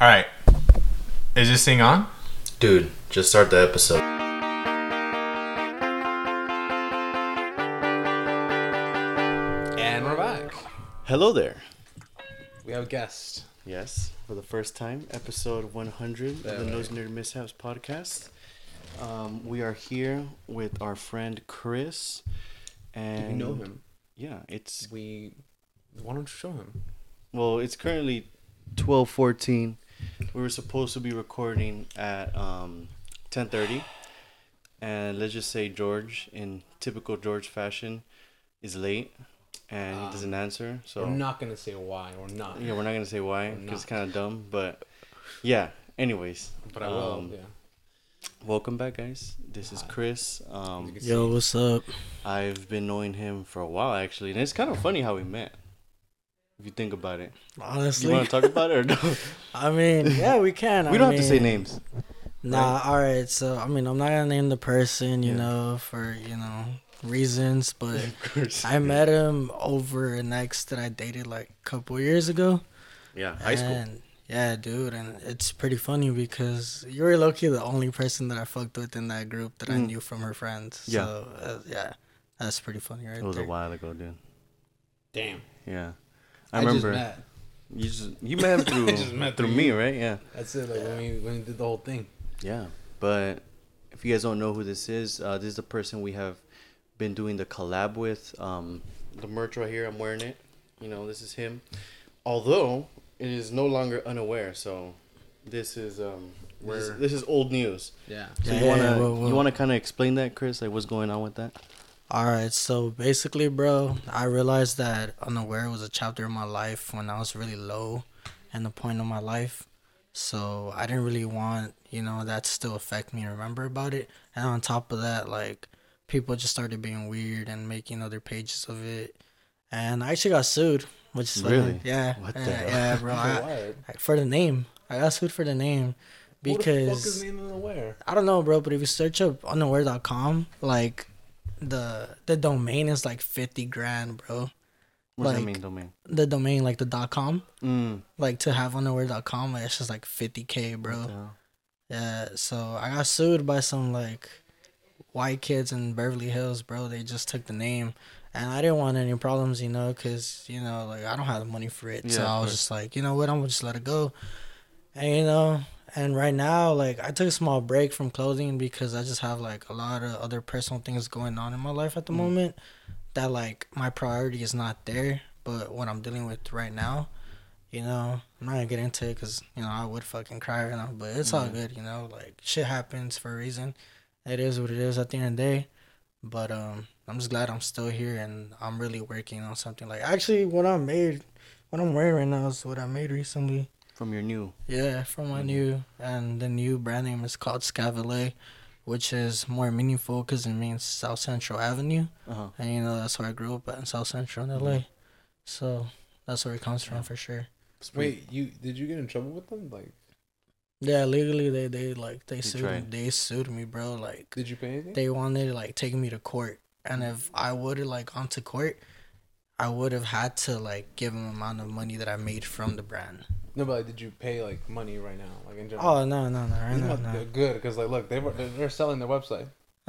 All right. Is this thing on? Dude, just start the episode. And we're back. Hello there. We have a guest. Yes, for the first time, episode 100 of the There Nosy Nerd Mishaps podcast. Um, we are here with our friend Chris. And we know him? Yeah, it's We. Why don't you show him? well, it's currently 12:14. We were supposed to be recording at um 10:30. And let's just say George in typical George fashion is late and he Um, doesn't answer. So i'm not gonna say why. We're not. Yeah, we're not gonna say why because it's kind of dumb, but yeah. Anyways, But I will. um, yeah. welcome back, guys. This is Chris. Um, Yo, what's up? I've been knowing him for a while actually, and it's kind of funny how we met. If you think about it, honestly, you want to talk about it or no? I mean, yeah, we can. we I don't have to say names. Nah, all right. So, I mean, I'm not gonna name the person, you Yeah. know, for you know reasons, but Of course. I met him over an ex that I dated like a couple years ago. Yeah, high school. Yeah, dude, and it's pretty funny because you were lucky the only person that I fucked with in that group that I Mm. knew from her friends. Yeah. So, uh, yeah, that's pretty funny, right It was there. a while ago, dude. Damn. Yeah, I, I, remember just met. you just you met him through just met through through me, right? Yeah. That's it. Like when we when we did the whole thing. Yeah, but if you guys don't know who this is, uh, this is the person we have been doing the collab with. Um, the merch right here, I'm wearing it. You know, this is him. Although it is no longer unaware, so this is um, this, is, this is old news. Yeah. So Yeah, you wanna yeah, whoa, whoa. you wanna kind of explain that, Chris? Like, what's going on with that? All right, so basically, bro, I realized that unaware was a chapter in my life when I was really low, and the point of my life. So I didn't really want, you know, that to still affect me and remember about it. And on top of that, like people just started being weird and making other pages of it, and I actually got sued, which is Really? funny. yeah, What the yeah, hell? yeah, bro, For I. I- for the name, I got sued for the name Who the fuck is because name unaware? I don't know, bro, but if you search up unaware.com, like the the domain is like 50 grand, bro. What does that Like- mean, domain? The domain like the dot com, Mm. like to have unaware.com, like it's just like 50k, bro. Yeah, so I got sued by some like white kids in Beverly Hills, bro. They just took the name. And I didn't want any problems, you know, because, you know, like I don't have the money for it. so Yeah, of I was just like, you know what, I'm to just let it go. And, you know, and right now, like I took a small break from clothing because I just have like a lot of other personal things going on in my life at the Mm. moment that like my priority is not there. But what I'm dealing with right now, you know, I'm not gonna get into it because you know I would fucking cry right now, but it's all good, you know. Like shit happens for a reason. It is what it is at the end of the day. But um, I'm just glad I'm still here and I'm really working on something. Like actually, what I made, what I'm wearing right now is what I made recently. From your new. Yeah, from my Mhm. new and the new brand name is called Scavalet, which is more meaningful because it means South Central Avenue, Uh huh. and you know that's where I grew up at in South Central in LA. So that's where it comes from for sure. Wait, you did you get in trouble with them? Like, Yeah, legally they they like they, They sued me, they sued me, bro. Like did you pay anything? they wanted to like take me to court, and if I would have like gone to court, I would have had to like give him amount of money that I made from the brand. no, but like, did you pay like money right now? Like in general? Oh no no no These no no! good because like look they were they're, they're selling their website.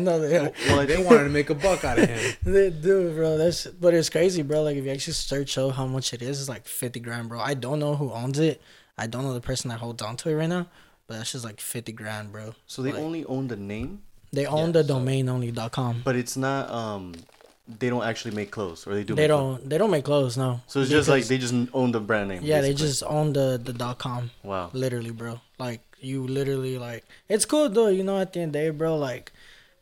no they, Well, I They wanted to make a buck out of him. they do, bro. That's but it's crazy, bro. Like if you actually search out how much it is, it's like fifty grand, bro. I don't know who owns it. I don't know the person that holds on to it right now, but that's just like fifty grand, bro. so. They like- only own the name, They own Yeah, the so- domain only dot com. but it's not. Um, they don't actually make clothes, or they do. They make don't. They don't make clothes, no. So it's just like they just own the brand name. Yeah, they just own the the dot com. Wow. Literally, bro. Like you literally like it's cool though, you know, at the end of the day, bro, like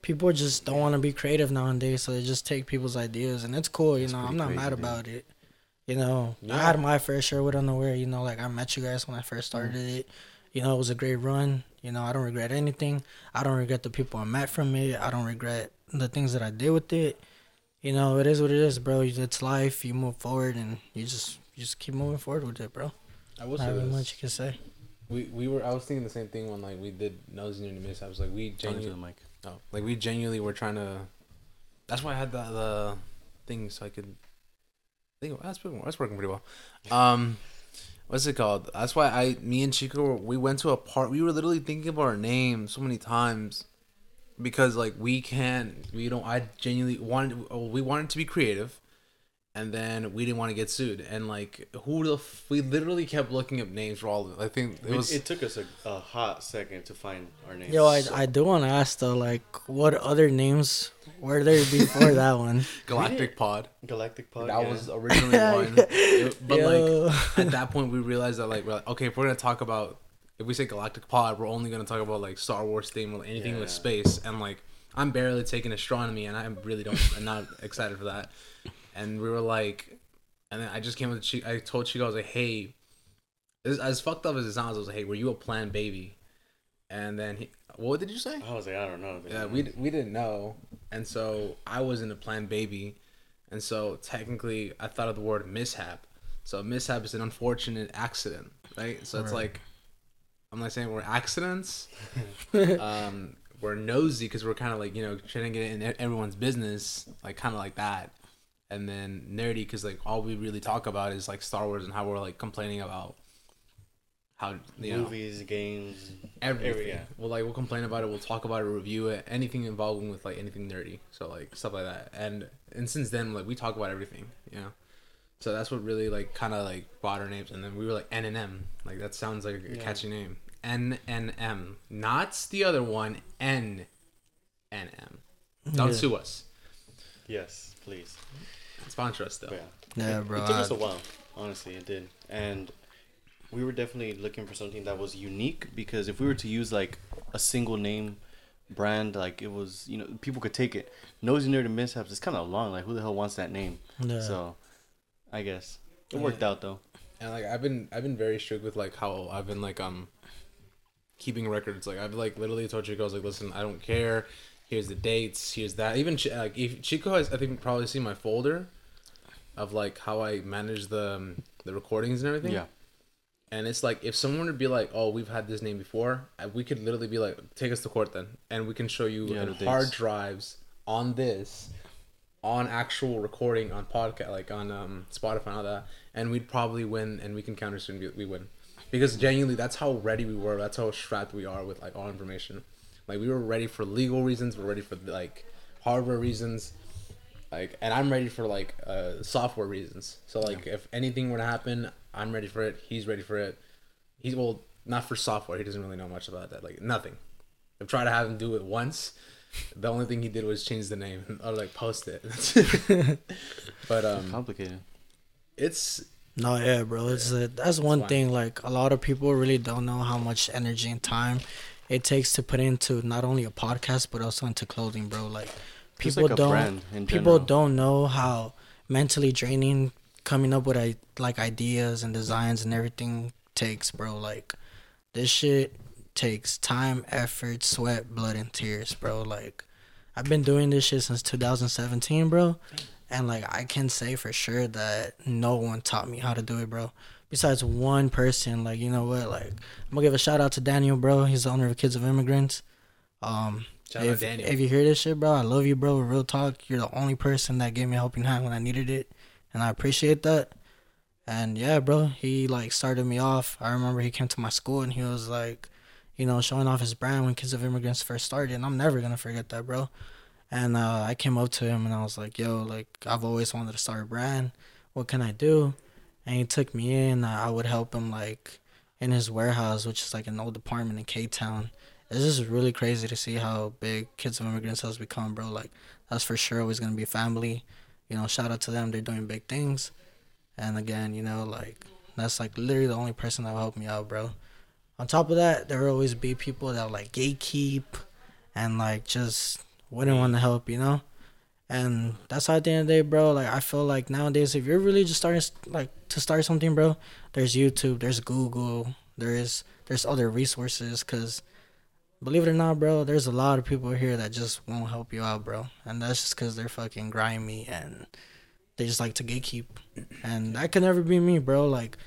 people just don't want to be creative nowadays, so they just take people's ideas and it's cool, you That's know. I'm not crazy, mad dude. about it. You know, I Yeah. had my fair share with unaware, you know, like I met you guys when I first started Mm. it. You know, it was a great run. You know, I don't regret anything. I don't regret the people I met from it. I don't regret the things that I did with it. You know, it is what it is, bro. It's life. You move forward and you just you just keep moving forward with it, bro. I will Not say really this. much you can say. We we were I was thinking the same thing when like we did nosy near the miss. I was like we Talking to the genuinely mic. oh, like we genuinely were trying to. That's why I had the the thing so I could. I think that's working. That's working pretty well. Um, what's it called? That's why I, me and Chico, we went to a part. We were literally thinking about our name so many times because like we can't, we don't. I genuinely wanted, we wanted to be creative, and then we didn't want to get sued. And like, who the? F- we literally kept looking up names for all. I think it It, was. it took us a, a hot second to find our name. Yo, I, I do want to ask though, like, what other names were there before that one? Galactic Pod. Galactic Pod. That yeah. was originally one. It- but Yo. like at that point, we realized that like, we're like, okay, if we're gonna talk about, if we say Galactic Pod, we're only gonna talk about like Star Wars theme or anything with Yeah. space. And like, I'm barely taking astronomy, and I really don't, I'm not excited for that. And we were like, and then I just came with, Chi- I told Chico, I was like, hey, this, as fucked up as it sounds, I was like, hey, were you a planned baby? And then he, what did you say? I was like, I don't know. Yeah, we we didn't know, and so I wasn't a planned baby, and so technically I thought of the word mishap. So mishap is an unfortunate accident, right? So it's like I'm not saying we're accidents. um, we're nosy because we're kind of like you know trying to get in everyone's business, like kind of like that, and then nerdy because like all we really talk about is like Star Wars and how we're like complaining about how you know Movies, games. everything. Every- yeah. We'll like we'll complain about it. We'll talk about it, review it, anything involving with like anything nerdy. So like stuff like that. And and since then, like we talk about everything. You know. So that's what really like kind of like brought our names. And then we were like N and M. Like that sounds like a Yeah. catchy name. N and M, not the other one. N and M. Don't Yeah. sue us. Yes, please. Sponsor us though. But yeah. Yeah, It- bro. It took us a while, honestly. It did, and we were definitely looking for something that was unique because if we were to use like a single name brand, like it was, you know, people could take it. Nosy Nerd and Mishaps it's kind of long. Like, who the hell wants that name? Yeah. So, I guess it worked out though. and like I've been I've been very strict with like how I've been like um keeping records. Like I've like literally told Chico I was like, listen, I don't care. Here's the dates. Here's that. Even like if Chico has I think probably seen my folder of like how I manage the um, the recordings and everything. Yeah. And it's like if someone would be like, "Oh, we've had this name before," we could literally be like, "Take us to court then," and we can show you Yeah, the hard dates. drives on this, on actual recording on podcast, like on um, Spotify and all that, and we'd probably win, and we can counter soon we, we win, because genuinely that's how ready we were. That's how strapped we are with like all information. Like we were ready for legal reasons. We're ready for like hardware reasons like and i'm ready for like uh software reasons so like if anything were to happen i'm ready for it he's ready for it he's well not for software he doesn't really know much about that like nothing i've tried to have him do it once the only thing he did was change the name or like post it but um Complicated. it's No, yeah, bro. It's uh, that's one fine. thing. Like a lot of people really don't know how much energy and time it takes to put into not only a podcast but also into clothing, bro. Like people like don't people general. don't know how mentally draining coming up with I like ideas and designs and everything takes, bro. Like this shit takes time, effort, sweat, blood, and tears, bro. Like I've been doing this shit since 2017, bro. And like I can say for sure that no one taught me how to do it, bro. Besides one person, like you know what, like I'm gonna give a shout out to Daniel, bro. He's the owner of Kids of Immigrants. Um, Shout out if, Daniel. if you hear this shit, bro, I love you, bro. Real talk, you're the only person that gave me a helping hand when I needed it, and I appreciate that. And yeah, bro, he like started me off. I remember he came to my school and he was like, you know, showing off his brand when Kids of Immigrants first started, and I'm never gonna forget that, bro. And uh, I came up to him and I was like, yo, like I've always wanted to start a brand. What can I do? And he took me in. I would help him like in his warehouse, which is like an old apartment in K Town. It's just really crazy to see how big Kids of Immigrants has become, bro. Like that's for sure always gonna be family. You know, shout out to them. They're doing big things. And again, you know, like that's like literally the only person that will help me out, bro. On top of that, there will always be people that like gatekeep and like just wouldn't want to help, you know. And that's how at the end of the day, bro. Like I feel like nowadays, if you're really just starting like to start something, bro, there's YouTube, there's Google, there's there's other resources. Cause believe it or not, bro, there's a lot of people here that just won't help you out, bro. And that's just cause they're fucking grimy and they just like to gatekeep. And that can never be me, bro. Like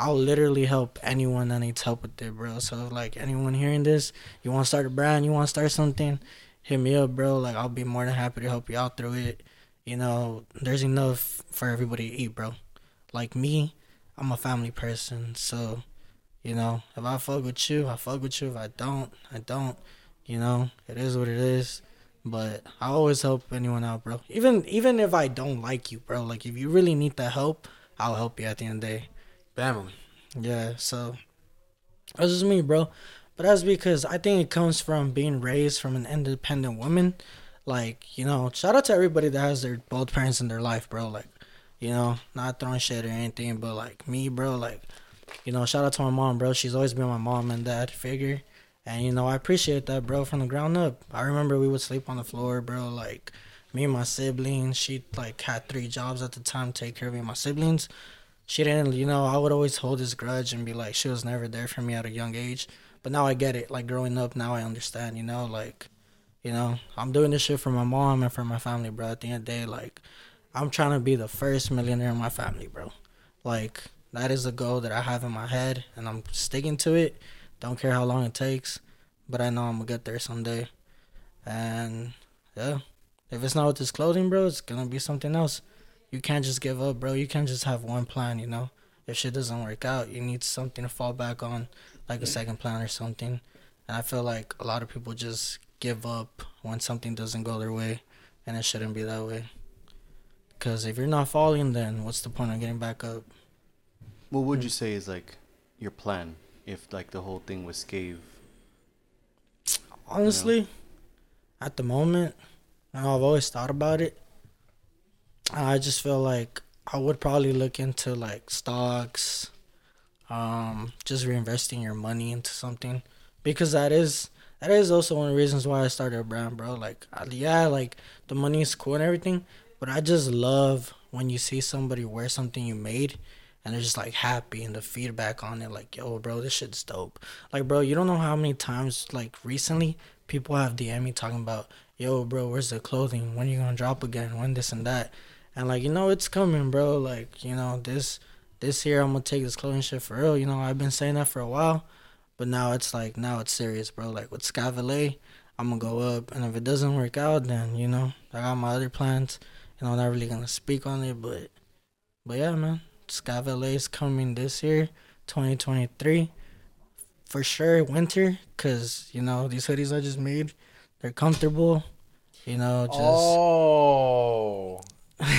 I'll literally help anyone that needs help with it, bro. So like anyone hearing this, you want to start a brand, you want to start something, hit me up, bro. Like I'll be more than happy to help you out through it. You know, there's enough for everybody to eat, bro. Like me, I'm a family person, so you know, if I fuck with you, I fuck with you. If I don't, I don't. You know, it is what it is. But I always help anyone out, bro. Even even if I don't like you, bro. Like if you really need the help, I'll help you at the end of the day. Family. Yeah, so that's just me, bro. But that's because I think it comes from being raised from an independent woman. Like, you know, shout out to everybody that has their both parents in their life, bro. Like, you know, not throwing shit or anything, but like me, bro, like, you know, shout out to my mom, bro. She's always been my mom and dad figure. And, you know, I appreciate that, bro, from the ground up. I remember we would sleep on the floor, bro. Like, me and my siblings, she, like, had three jobs at the time, to take care of me and my siblings she didn't you know i would always hold this grudge and be like she was never there for me at a young age. But now i get it. Like growing up now i understand you know like you know i'm doing this shit for my mom and for my family bro. At the end of the day like i'm trying to be the first millionaire in my family bro. Like that is a goal that i have in my head and i'm sticking to it. Don't care how long it takes but i know i'm gonna get there someday. And yeah if it's not with this clothing bro it's gonna be something else you can't just give up, bro. You can't just have one plan, you know. If shit doesn't work out, you need something to fall back on, like a second plan or something. And I feel like a lot of people just give up when something doesn't go their way, and it shouldn't be that way. Because if you're not falling, then what's the point of getting back up? What would hmm. you say is like your plan if like the whole thing was scave? Honestly, at the moment, I've always thought about it. I just feel like I would probably look into like stocks, um, just reinvesting your money into something because that is that is also one of the reasons why I started a brand, bro. Like, yeah, like the money is cool and everything, but I just love when you see somebody wear something you made and they're just like happy and the feedback on it, like, yo, bro, this shit's dope. Like, bro, you don't know how many times, like, recently people have DM me talking about, yo, bro, where's the clothing? When you gonna drop again? When this and that? And like, you know, it's coming, bro. Like, you know, this this year I'm gonna take this clothing shit for real. You know, I've been saying that for a while, but now it's like now it's serious, bro. Like with Scavalet, I'm gonna go up, and if it doesn't work out, then you know I got my other plans. You know, I'm not really gonna speak on it, but but yeah, man, Scavalet is coming this year, 2023, for sure, winter, cause you know these hoodies I just made, they're comfortable. You know, just Oh.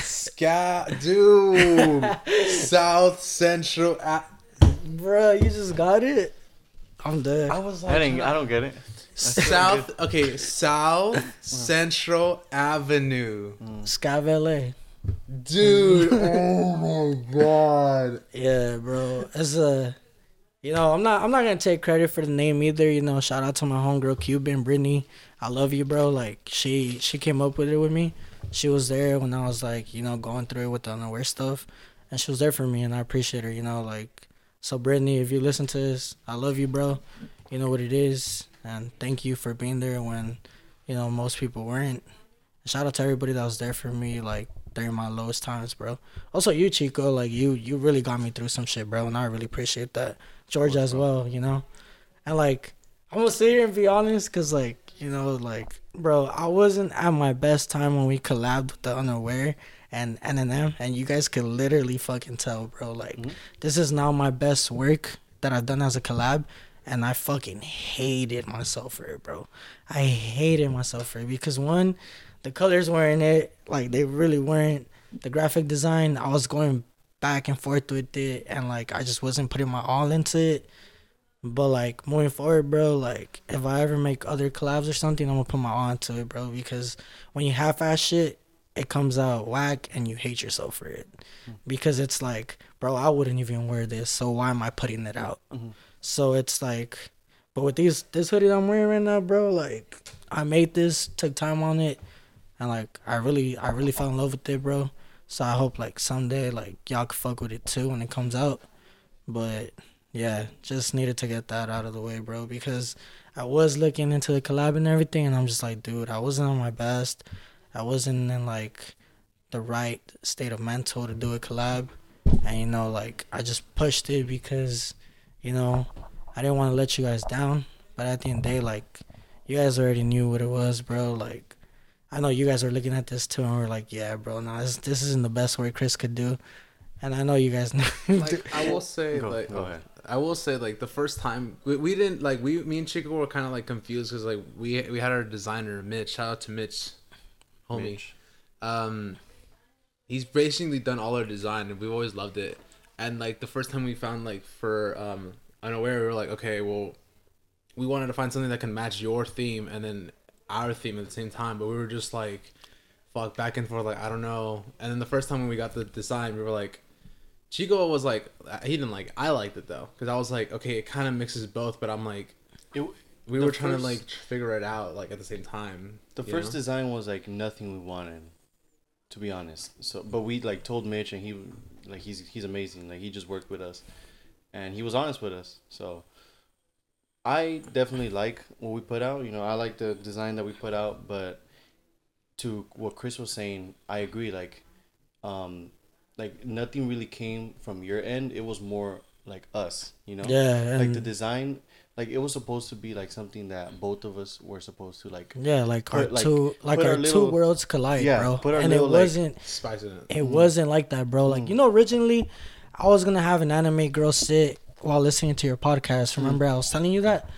Scat, dude. South Central. A- bro, you just got it. I'm dead. I was I didn't. I don't get it. South. Okay, South Central Avenue, Scavalet. dude. oh my god. Yeah, bro. It's a, you know, I'm not, I'm not gonna take credit for the name either. You know, shout out to my homegirl Cuban Brittany. I love you, bro. Like she, she came up with it with me. She was there when I was like, you know, going through it with the unaware stuff, and she was there for me, and I appreciate her. You know, like, so Brittany, if you listen to this, I love you, bro. You know what it is, and thank you for being there when, you know, most people weren't. Shout out to everybody that was there for me, like during my lowest times, bro. Also, you Chico, like you, you really got me through some shit, bro, and I really appreciate that. George as well, you know, and like I'm gonna sit here and be honest, cause like you know, like bro, I wasn't at my best time when we collabed with the Unaware and N&M, and you guys could literally fucking tell, bro. Like mm-hmm. this is now my best work that I've done as a collab. And I fucking hated myself for it, bro. I hated myself for it because one, the colors weren't it. Like they really weren't. The graphic design, I was going back and forth with it, and like I just wasn't putting my all into it. But like moving forward, bro, like if I ever make other collabs or something, I'm gonna put my on to it, bro. Because when you half-ass shit, it comes out whack, and you hate yourself for it. Mm-hmm. Because it's like, bro, I wouldn't even wear this, so why am I putting it out? Mm-hmm. So it's like, but with these this hoodie that I'm wearing right now, bro, like I made this, took time on it, and like I really, I really fell in love with it, bro. So I hope like someday like y'all can fuck with it too when it comes out. But yeah, just needed to get that out of the way, bro, because I was looking into the collab and everything, and I'm just like, dude, I wasn't on my best. I wasn't in like the right state of mental to do a collab, and you know, like I just pushed it because, you know, I didn't want to let you guys down. But at the end of the day, like you guys already knew what it was, bro. Like I know you guys are looking at this too, and we're like, yeah, bro, no, this, this isn't the best way Chris could do. and I know you guys know. like I will say Go- like go ahead. I will say like the first time we, we didn't like we me and Chico were kind of like confused because like we we had our designer Mitch. Shout out to Mitch homie. Mitch. um he's basically done all our design and we've always loved it. And like the first time we found like for um unaware we were like okay well we wanted to find something that can match your theme and then our theme at the same time. But we were just like fuck back and forth like i don't know. And then the first time when we got the design we were like chico was like he didn't like it. i liked it though because i was like okay it kind of mixes both but i'm like It, we were trying first- to like figure it out like at the same time the first know? design was like nothing we wanted, to be honest. So, but we like told Mitch, and he like he's he's amazing. Like he just worked with us, and he was honest with us. So, I definitely like what we put out. You know, I like the design that we put out, but to what Chris was saying, I agree. Like, um, like nothing really came from your end. It was more like us. You know. yeah, Like the design, like it was supposed to be like something that both of us were supposed to like. yeah, like our put, like, two, like put our our two worlds collide, Yeah, bro. put our And it little, like- wasn't, spice it in. it wasn't like that, bro. Like Mm. you know, originally, I was gonna have an anime girl sit while listening to your podcast. Remember, I was telling you that,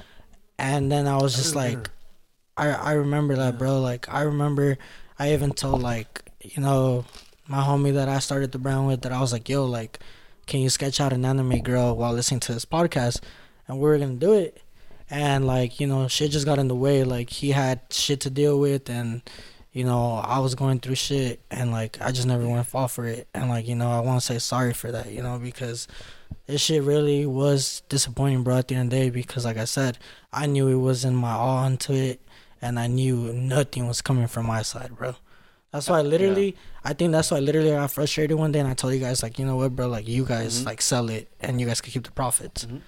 and then I was just like, I I remember that, bro. Like I remember, I even told like you know my homie that I started the brand with that I was like, yo, like, can you sketch out an anime girl while listening to this podcast? And we were gonna do it, and like you know, shit just got in the way. Like he had shit to deal with, and you know, I was going through shit, and like I just never went to fall for it. And like you know, I want to say sorry for that, you know, because this shit really was disappointing, bro. At the end of the day, because like I said, I knew it was in my all into it, and I knew nothing was coming from my side, bro. That's why I literally, I think that's why I literally I got frustrated one day, and I told you guys like, you know what, bro, like you guys Mhm. like sell it, and you guys can keep the profits, Mhm.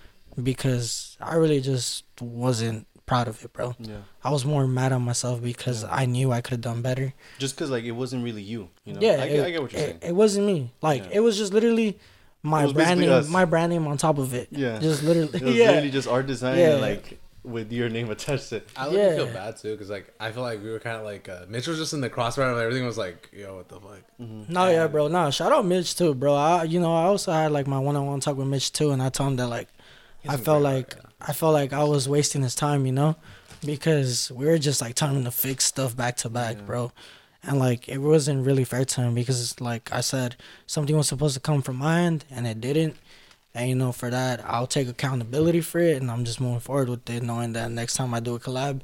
because I really just wasn't proud of it, bro. Yeah. I was more mad at myself because Yeah. I knew I could have done better. Just because like it wasn't really you. You know. Yeah, I, it, get- I get what you're it, saying. It wasn't me. Like Yeah. it was just literally my brand name, us. my brand name on top of it. Yeah. just literally. It was yeah, literally just our design, Yeah. and, like with your name attached to it. I like feel bad too because like I feel like we were kind of like uh, Mitch was just in the crossfire of everything was like yo what the fuck No, yeah, bro. No, shout out Mitch too, bro. I, you know, I also had like my one-on-one talk with Mitch too, and I told him that like, He's I a felt like guy, I felt like I was wasting his time, you know, because we were just like telling him to fix stuff back to back, Yeah. bro, and like it wasn't really fair to him because like I said, something was supposed to come from my end and it didn't. And you know, for that, I'll take accountability for it, and I'm just moving forward with it, knowing that next time I do a collab,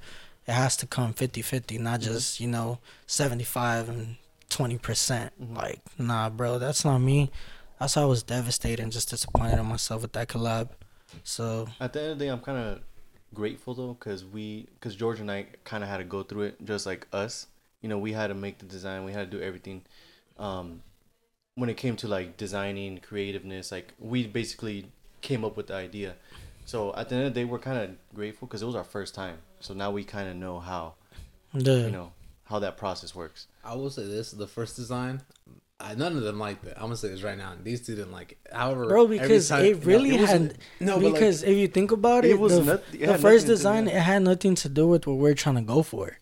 it has to come 50-50, not just you know 75 and 20 percent. Mhm. Like, nah, bro, that's not me. That's why I was devastated and just disappointed in myself with that collab. So At the end of the day, I'm kind of grateful though, cause we, cause George and I kind of had to go through it, just like us. You know, we had to make the design, we had to do everything. Um, when it came to like designing, creativeness, like we basically came up with the idea. So at the end of the day, we're kind of grateful because it was our first time. So now we kind of know how, the you know, how that process works. I will say this the first design I, none of them liked it I'm gonna say this right now these two didn't like it however bro, every because time- it really no, had wasn't- no but, like, because if you think about It it, was the, not- it the first design it had nothing to do with what we're trying to go for.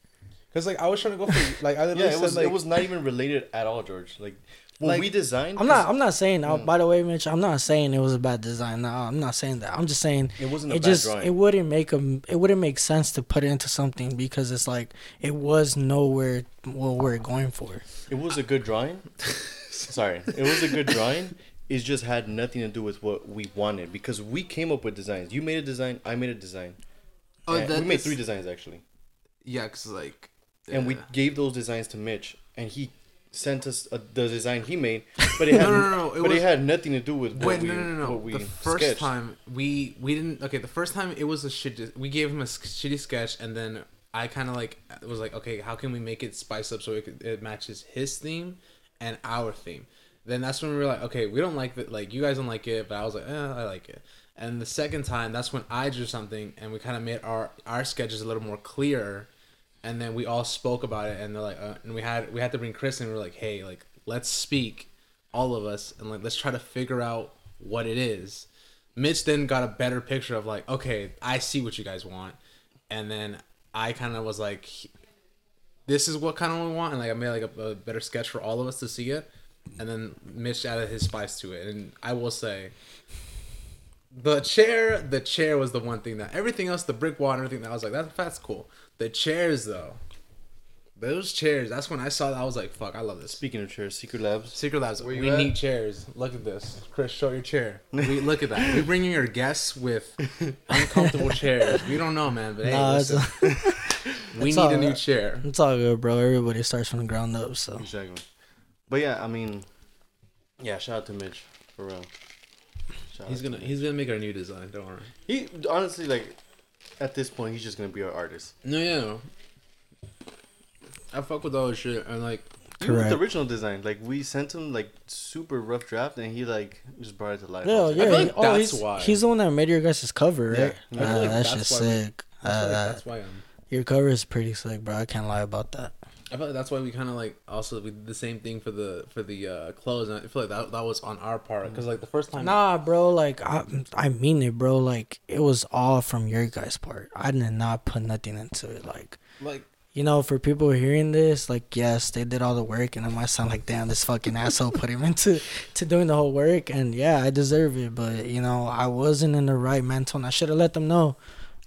Cause like I was trying to go for like I Yeah, literally it said was like it was not even related at all, George. Like when Like, we designed, I'm not. I'm not saying. uh Mm. By the way, Mitch, I'm not saying it was a bad design. No, I'm not saying that. I'm just saying it wasn't a it bad just drawing. it wouldn't make a it wouldn't make sense to put it into something because it's like it was nowhere what we're going for. It was a good drawing. Sorry, it was a good drawing. It just had nothing to do with what we wanted because we came up with designs. You made a design, I made a design. oh that we made is- three designs actually, yeah cause like and we gave those designs to Mitch, and he sent us a, the design he made. But it had No, no, no, no, it but was- it had nothing to do with what Wait, we no, no, no, we The first sketched. time we we didn't. Okay, the first time it was a shit. We gave him a shitty sketch, and then I kind of like was like, okay, how can we make it spice up so it, could, it matches his theme and our theme? Then that's when we were like, okay, we don't like that. Like you guys don't like it, but I was like, eh, I like it. And the second time, that's when I drew something, and we kind of made our our sketches a little more clear. And then we all spoke about it, and they're like, uh, and we had we had to bring Chris, and we are like, hey, like let's speak all of us and like let's try to figure out what it is. Mitch then got a better picture of like, okay, I see what you guys want, and then I kind of was like, this is what kind of we want, and like I made like a, a better sketch for all of us to see it. and then Mitch added his spice to it. And I will say, the chair, the chair was the one thing that everything else, the brick wall and everything, that I was like, that's that's cool. The chairs though, those chairs. That's when I saw that I was like, fuck, I love this. Speaking of chairs, Secret Labs. Secret Labs, Where you we at? need chairs. Look at this, Chris. Show your chair. We look at that. We bring in your guests with uncomfortable chairs. We don't know, man, but hey, Nah, it's, listen, we need all a new chair. it's all good, bro. Everybody starts from the ground up, so Exactly. But yeah, I mean, yeah. Shout out to Mitch for real. Shout He's gonna to he's gonna make our new design. Don't worry. He honestly like, at this point, he's just gonna be an artist. No, yeah. I fuck with all this shit and like Even with Correct. the original design, like we sent him like super rough draft, and he like just brought it to life. I yeah, was yeah. like, feel like oh, that's he's, why. he's the one that made your guys' cover, right? I feel Uh, like that's that's just why we- sick. Like Uh, that's why I'm. your cover is pretty sick, bro. I can't lie about that. I feel like that's why we kind of like also we did the same thing for the for the uh clothes, and I feel like that that was on our part because like the first time. Nah, bro. Like I, I mean it, bro. Like it was all from your guys' part. I did not put nothing into it. Like Like you know, for people hearing this, like yes, they did all the work, and it might sound like damn, this fucking asshole put him into to doing the whole work, and yeah, I deserve it. But you know, I wasn't in the right mental, and I should have let them know.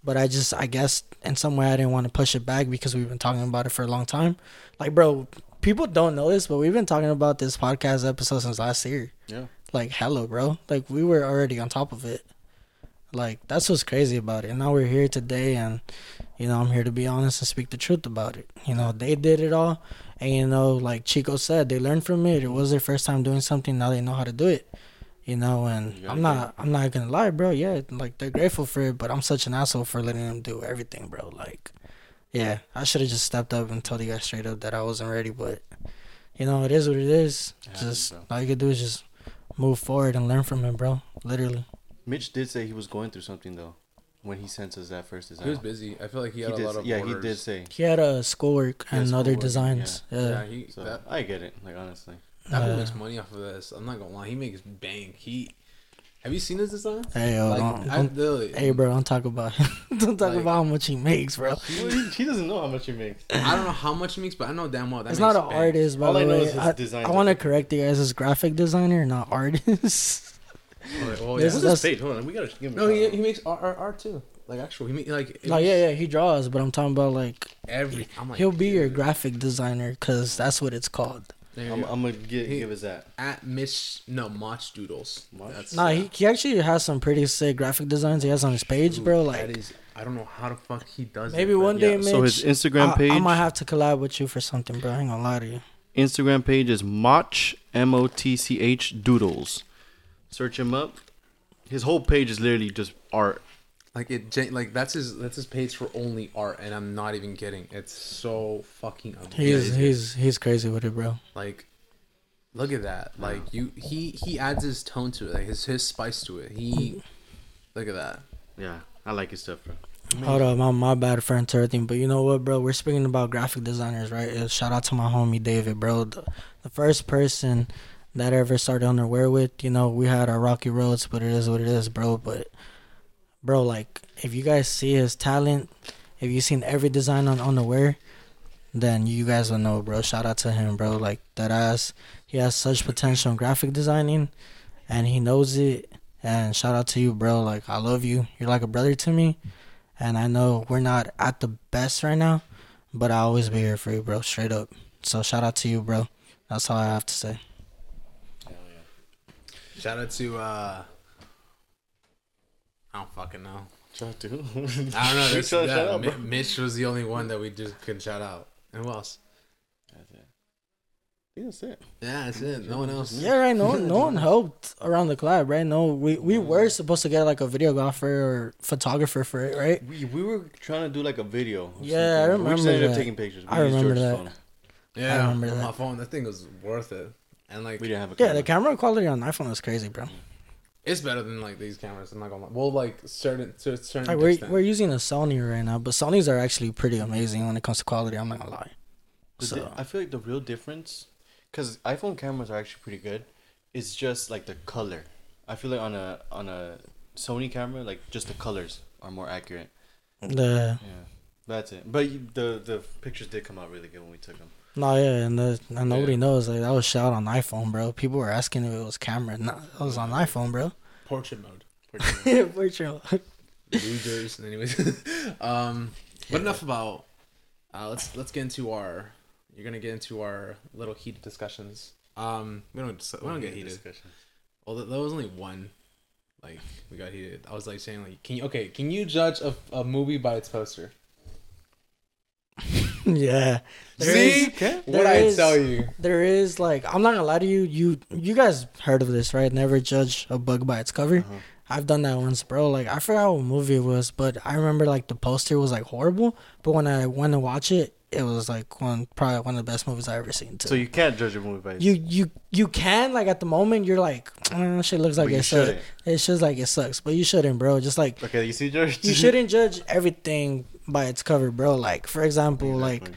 But I just, I guess, in some way, I didn't want to push it back because we've been talking about it for a long time. Like, bro, people don't know this, but we've been talking about this podcast episode since last year. Yeah. Like, hello, bro. Like, we were already on top of it. Like, that's what's crazy about it. And now we're here today, and, you know, I'm here to be honest and speak the truth about it. You know, they did it all. And, you know, like Chico said, they learned from it. It was their first time doing something. Now they know how to do it. You know, and You I'm not, I'm not gonna lie, bro. Yeah, like they're grateful for it, but I'm such an asshole for letting them do everything, bro. Like, yeah, I should have just stepped up and told you guys straight up that I wasn't ready. But, you know, it is what it is. Yeah, just bro. all you can do is just move forward and learn from it, bro. Literally. Mitch did say he was going through something though, when he sent us that first design. he was busy. I feel like he He had a did, lot of yeah, he did say. He had a schoolwork and other schoolwork, designs. Yeah. Yeah, he So that I get it. Like honestly, that fool Uh, makes money off of this. I'm not gonna lie, he makes bank. He have you seen his design? Hey, yo, like, don't, I, don't- literally, hey, bro, don't talk about him. don't talk Like- about how much he makes, bro. he, he doesn't know how much he makes. I don't know how much he makes, but I know damn well that He's makes not an bank. artist, by All the I know way. is his I, I want to correct you guys as graphic designer, not artist. Oh, like, oh, This is- What's his page? Hold on, we gotta give him. No, a he, he makes art, art, art too. Like actual, he make like no, yeah, yeah, he draws, but I'm talking about like every. I'm like, he'll be your graphic designer because that's what it's called. There I'm. I'm gonna get, He- give us that. at Miss no Mach Doodles. Mach? That's Nah, he, he actually has some pretty sick graphic designs he has on his page, Dude, bro. Like is, I don't know how the fuck he does. maybe it, but one day, Yeah, Mitch. so his Instagram I, page- I might have to collab with you for something, bro. I ain't gonna lie to you. Instagram page is Motch M O T C H Doodles. Search him up. His whole page is literally just art. Like it, like that's his that's his page for only art, and I'm not even kidding. It's so fucking He's amazing. he's he's he's crazy with it, bro. like, look at that. Like you, he he adds his tone to it, like his his spice to it. He, look at that. Yeah, I like his stuff, bro. Hold up, my my bad for interrupting, but you know what, bro? We're speaking about graphic designers, right? Uh, Shout out to my homie David, bro. The, the first person that I ever started unaware with, you know, we had our rocky roads, but it is what it is, bro. But bro, like, if you guys see his talent, if you've seen every design on unaware, then you guys will know, bro. Shout out to him, bro. Like that ass, he has such potential in graphic designing, and he knows it. And shout out to you, bro. Like I love you. You're like a brother to me. And I know we're not at the best right now, but I'll always be here for you, bro. Straight up. So shout out to you, bro. That's all I have to say. Shout out to uh, I don't fucking know. Shout out to I don't know. This, Shout- yeah, shout out, Mi- Mitch was the only one that we just couldn't shout out. And who else? That's it. I that's it. Yeah, that's it. No one else. Yeah, right. No, one- no one helped around the collab, right? No, we we were supposed to get like a videographer or photographer for it, right? We, we were trying to do like a video. or Yeah, I something. We just remember ended up taking pictures. We I used remember George's that. phone. Yeah, I remember on that. my phone. That thing was worth it. And like, We didn't have a Yeah, the camera quality on iPhone was crazy, bro. Mm. It's better than like these cameras. I'm not gonna lie. Well, like certain to a certain Like we're we're using a Sony right now, but Sony's are actually pretty amazing when it comes to quality. I'm not gonna lie. The So di- I feel like the real difference, because iPhone cameras are actually pretty good, is just like the color. I feel like on a on a Sony camera, like just the colors are more accurate. the Yeah, that's it. But you- the the pictures did come out really good when we took them. No, yeah, and, the, and nobody knows like that was shot on iPhone, bro. People were asking if it was camera. No, it was on iPhone, bro. Portrait mode. Portrait mode. Losers. Anyways, um, but enough about. Uh, let's let's get into our. You're gonna get into our little heated discussions. Um, we don't we don't get heated. Discussion. Well, there was only one. Like we got heated. I was like saying like, can you okay? Can you judge a, a movie by its poster? yeah. There See is- what I is- tell you? There is like I'm not gonna lie to you. You you guys heard of this, right? Never judge a book by its cover. Uh-huh. I've done that once, bro. Like I forgot what movie it was, but I remember like the poster was like horrible. But when I went to watch it, it was like one probably one of the best movies I ever seen. Too. So you can't judge a movie by you you you can like at the moment you're like oh, shit looks like But it sucks. It's just like it sucks, but you shouldn't, bro. Just like Okay, you see, George. you shouldn't judge everything by its cover, bro. Like for example, like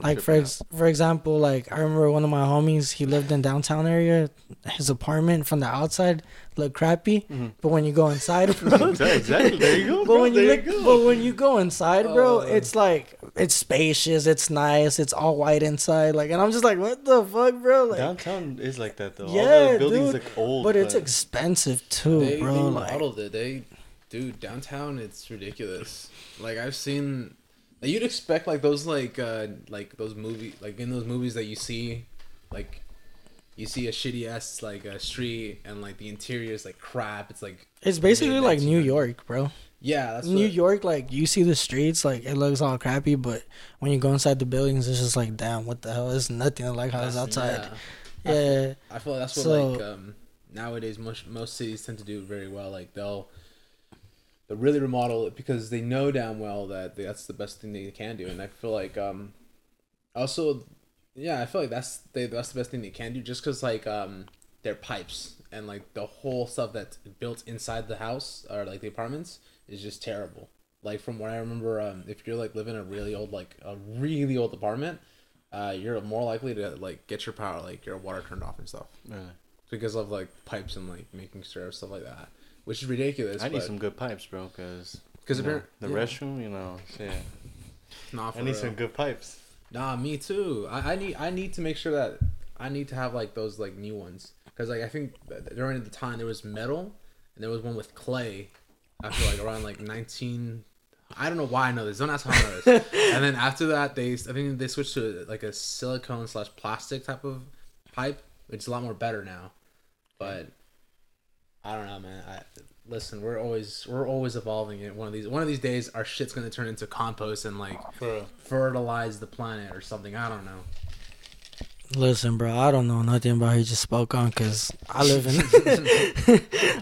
like for ex- for example, like I remember one of my homies, he lived in downtown area. His apartment from the outside looked crappy, Mhm. but when you go inside, bro, exactly. There you go. but bro. when you look, you go. but when you go inside, bro, Oh. it's like it's spacious, it's nice, it's all white inside. Like, and I'm just like, what the fuck, bro? Like, downtown is like that though. All Yeah, the buildings dude. look old, but it's expensive too, they, bro. they like, modeled it. They, dude, downtown, it's ridiculous. Like I've seen, like, you'd expect like those like uh like those movie like in those movies that you see, like you see a shitty ass like a street and like the interior is like crap. It's like it's basically like New. York, bro. Yeah, that's New what- York, like you see the streets, like it looks all crappy, but when you go inside the buildings, it's just like, damn, what the hell? It's nothing like how it's outside. yeah. Yeah, I feel like that's what So- like um nowadays most most cities tend to do very well. Like they'll they'll really remodel it because they know damn well that that's the best thing they can do. And I feel like um also yeah, I feel like that's they that's the best thing they can do just because like um their pipes and like the whole stuff that's built inside the house or like the apartments is just terrible. Like from what I remember, um, if you're like living in a really old like a really old apartment, uh, you're more likely to like get your power like your water turned off and stuff Really? because of like pipes and like making sure stuff like that, which is ridiculous. I need some good pipes, bro, because because the yeah, restroom, you know, shit. Nah, I need real. some good pipes. Nah, me too. I, I need I need to make sure that I need to have like those like new ones because like I think during the time there was metal and there was one with clay. I feel like around like nineteen. I don't know why I know this. Don't ask how I know this. and then after that, they I think they switched to like a silicone slash plastic type of pipe, It's a lot more better now. But I don't know, man. I listen. We're always we're always evolving. It one of these one of these days, our shit's gonna turn into compost and like fertilize the planet or something. I don't know. Listen, bro, I don't know nothing about who you just spoke on because I live in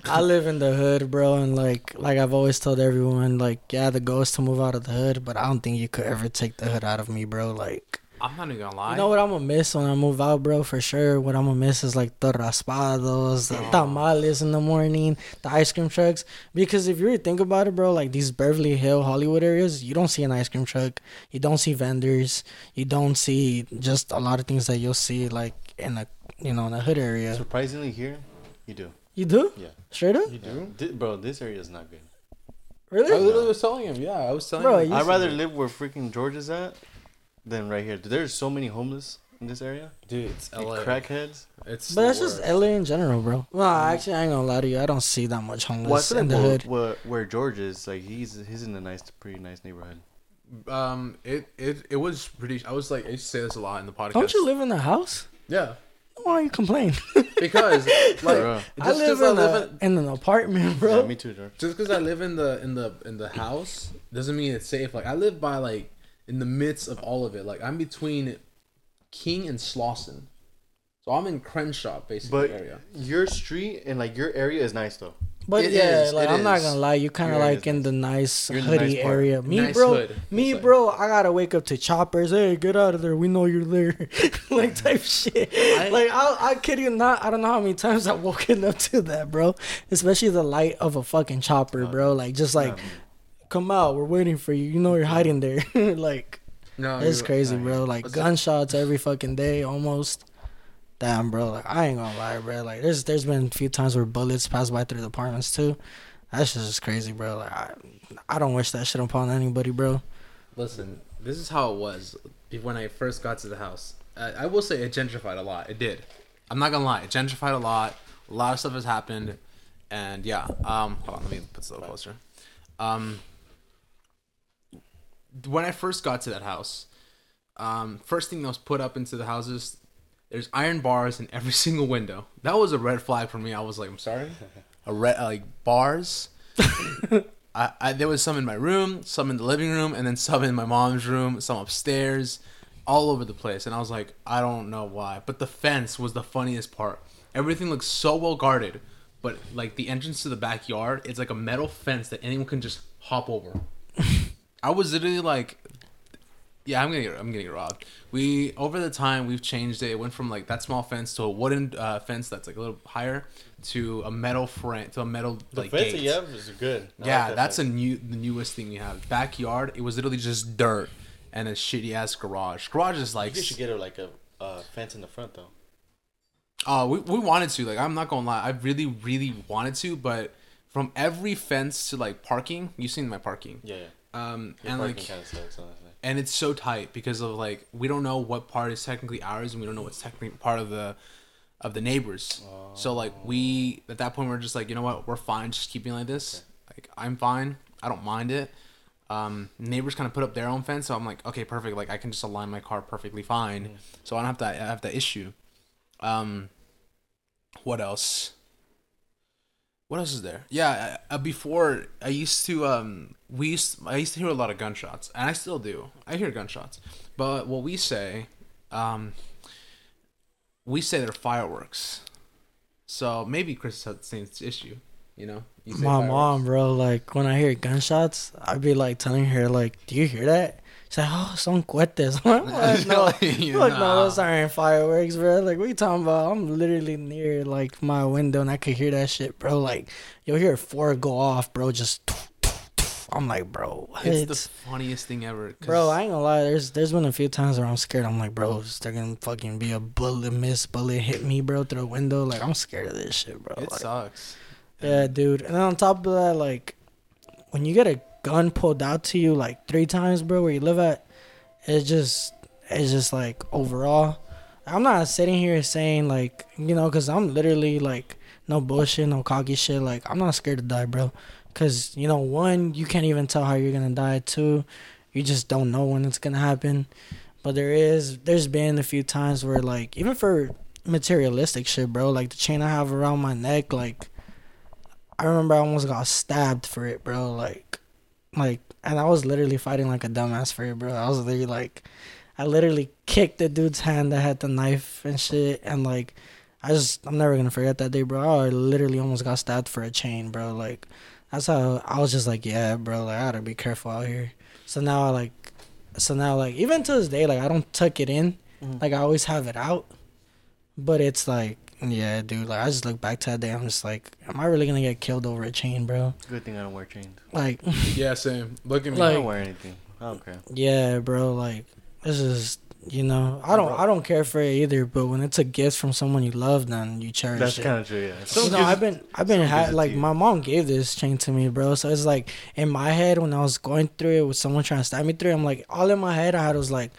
I live in the hood, bro, and like like I've always told everyone, like yeah, the goal is to move out of the hood, but I don't think you could ever take the hood out of me, bro. Like I'm not even gonna lie. you know what I'm gonna miss when I move out, bro, for sure. What I'm gonna miss is like the raspados, the oh. tamales in the morning, the ice cream trucks. Because if you really think about it, bro, like these Beverly Hill Hollywood areas, you don't see an ice cream truck, you don't see vendors, you don't see just a lot of things that you'll see like in a you know in a hood area. Surprisingly, here, you do. You do? Yeah. Straight up? You do? Thi- bro, this area is not good. Really? I Really? literally was telling him. Yeah, I was telling Bro, him. you- I'd rather live where freaking George is at than right here. There's so many homeless in this area. dude, it's Like LA. Crackheads. It's But the that's just. LA in general, bro. Well, actually, I ain't gonna lie to you. I don't see that much homeless feel in the hood. where, where George is, like he's he's in a nice, pretty nice neighborhood. Um, it it it was pretty. I was like, I used to say this a lot in the podcast. Don't you live in a house? Yeah, Why you complain? because like Bro. just I live 'cause I live a, in in an apartment, bro. Yeah, me too, George. just because I live in the in the in the house doesn't mean it's safe. Like I live by like in the midst of all of it. Like I'm between King and Slauson, so I'm in Crenshaw, basically But area. your street and like your area is nice though. But It yeah, is, like I'm not gonna lie, you're kind of like in the nice You're the hoodie nice area. Me, Nice bro, hood, me, we'll say. bro, I gotta wake up to choppers. Hey, get out of there. We know you're there, like type shit. like I, I kid you not. I don't know how many times I've woken up to that, bro. Especially the light of a fucking chopper, bro. Like just like, come out. We're waiting for you. You know you're hiding there. like No, it's crazy, nah, bro. Like What's that? gunshots every fucking day, almost. Damn, bro. Like I ain't gonna lie, bro. Like there's there's been a few times where bullets pass by through the apartments too. That's just crazy, bro. Like I, I don't wish that shit upon anybody, bro. Listen, this is how it was when I first got to the house. I, I will say it gentrified a lot. It did. I'm not gonna lie. It gentrified a lot. A lot of stuff has happened, and yeah. Um, hold on. Let me put this a little closer. Um, when I first got to that house, um, first thing that was put up into the houses, there's iron bars in every single window. That was a red flag for me. I was like, I'm sorry, a red like bars. I, I there was some in my room, some in the living room, and then some in my mom's room, some upstairs, all over the place. And I was like, I don't know why, but the fence was the funniest part. Everything looks so well guarded, but like the entrance to the backyard, it's like a metal fence that anyone can just hop over. I was literally like, yeah, I'm gonna get, I'm gonna get robbed. We over the time we've changed it. It went from like that small fence to a wooden uh, fence that's like a little higher to a metal frame to a metal The like fence gate. that you have is good. I Yeah, like that that's a new the newest thing we have. Backyard, it was literally just dirt and a shitty ass garage. Garage is like You should get her like a uh, fence in the front though. Oh, we, we wanted to. Like, I'm not gonna lie. I really, really wanted to, but from every fence to like parking, you've seen my parking. Yeah, yeah. Um, Your and like, kind of sucks. And it's so tight because of like we don't know what part is technically ours, and we don't know what's technically part of the of the neighbors. So like we at that point we're just like, you know what, we're fine, just keeping like this. Like I'm fine. I don't mind it. Um, neighbors kind of put up their own fence, so I'm like, okay, perfect. Like I can just align my car perfectly fine, so I don't have to have that issue. Um, what else? What else is there? Yeah, uh, before I used to um we used I used to hear a lot of gunshots, and I still do. I hear gunshots, but what we say, um, we say they're fireworks. So maybe Chris has the same issue. You know, you My fireworks. mom, bro, like when I hear gunshots, I'd be like telling her, like, "Do you hear that?" She's like, "Oh, son cohetes." I'm like, no, look, no, those aren't fireworks, bro. Like, what you talking about? I'm literally near like my window and I could hear that shit, bro. Like, you'll hear four go off, bro. Just, I'm like, bro, what? It's the funniest thing ever. Bro, I ain't gonna lie. There's there's been a few times where I'm scared. I'm like, bro, is there gonna fucking be a bullet miss, bullet hit me, bro, through the window? Like, I'm scared of this shit, bro. it Like, sucks. yeah, dude. And then on top of that, like, when you get a gun pulled out to you like three times, bro, where you live at, it's just, it's just like overall. I'm not sitting here saying like, you know, cause I'm literally like, no bullshit, no cocky shit. Like, I'm not scared to die, bro. Cause you know, one, you can't even tell how you're gonna die. Two, you just don't know when it's gonna happen. But there is, there's been a few times where like, even for materialistic shit, bro, like the chain I have around my neck, like. I remember I almost got stabbed for it, bro. Like, like, and I was literally fighting like a dumbass for it, bro. I was literally like, I literally kicked the dude's hand that had the knife and shit, and like, I just, I'm never gonna forget that day, bro. I literally almost got stabbed for a chain, bro. Like, that's how I was just like, yeah, bro. Like, I gotta be careful out here. So now I like, so now like, even to this day, like, I don't tuck it in. Mhm. Like, I always have it out, but it's like. Yeah, dude. Like I just look back to that day. I'm just like, am I really gonna get killed over a chain, bro? Good thing I don't wear chains. Like, Yeah, same. Look at me. I don't wear anything. I don't care. yeah, bro. Like, this is, you know, I don't, I don't care for it either. But when it's a gift from someone you love, then you cherish it. That's it. kind of true. Yeah. you Someone know, I've been, I've been, someone ha- like, my mom gave this chain to me, bro. So it's like in my head when I was going through it with someone trying to stab me through, it, I'm like, all in my head, I had was like,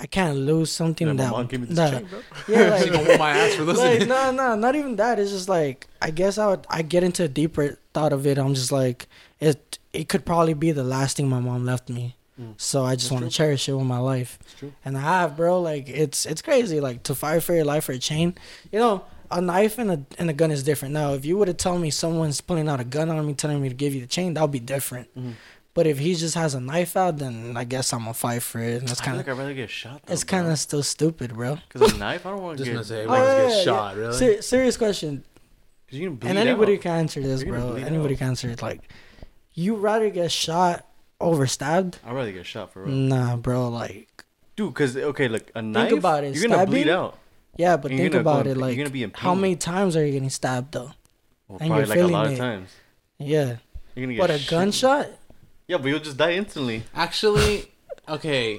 I can't lose something Yeah, my that, mom gave me this that chain, bro. yeah, She like, gonna whoop my ass for listening. like no no not even that it's just like i guess i would i get into a deeper thought of it i'm just like it it could probably be the last thing my mom left me Mm. so i just want to cherish it with my life true. and i have bro like it's it's crazy like to fight for your life for a chain you know a knife and a and a gun is different now if you would have told me someone's pulling out a gun on me telling me to give you the chain that would be different Mhm. but if he just has a knife out then i guess i'm gonna fight for it and that's I feel kind like of I'd rather get shot. Though, it's kind of still stupid bro because a knife. I don't want to Just get. gonna say, Oh, like, yeah, get yeah, shot, really? Ser- serious question Cause you can bleed and anybody out. can answer this, You're bro. Anybody out. can answer it. Like, you rather get shot over stabbed? I'd rather get shot for real. Nah, bro. Like, Dude, cause okay, look, a knife. about it, You're gonna bleed stabbing- out. yeah, but You're think gonna go about in- it. Like, you're gonna be in how many times are you getting stabbed though? Well, And probably you're like a feeling lot it. of times. Yeah, You're gonna get. but a shit. gunshot? Yeah, but you'll just die instantly. Actually, okay.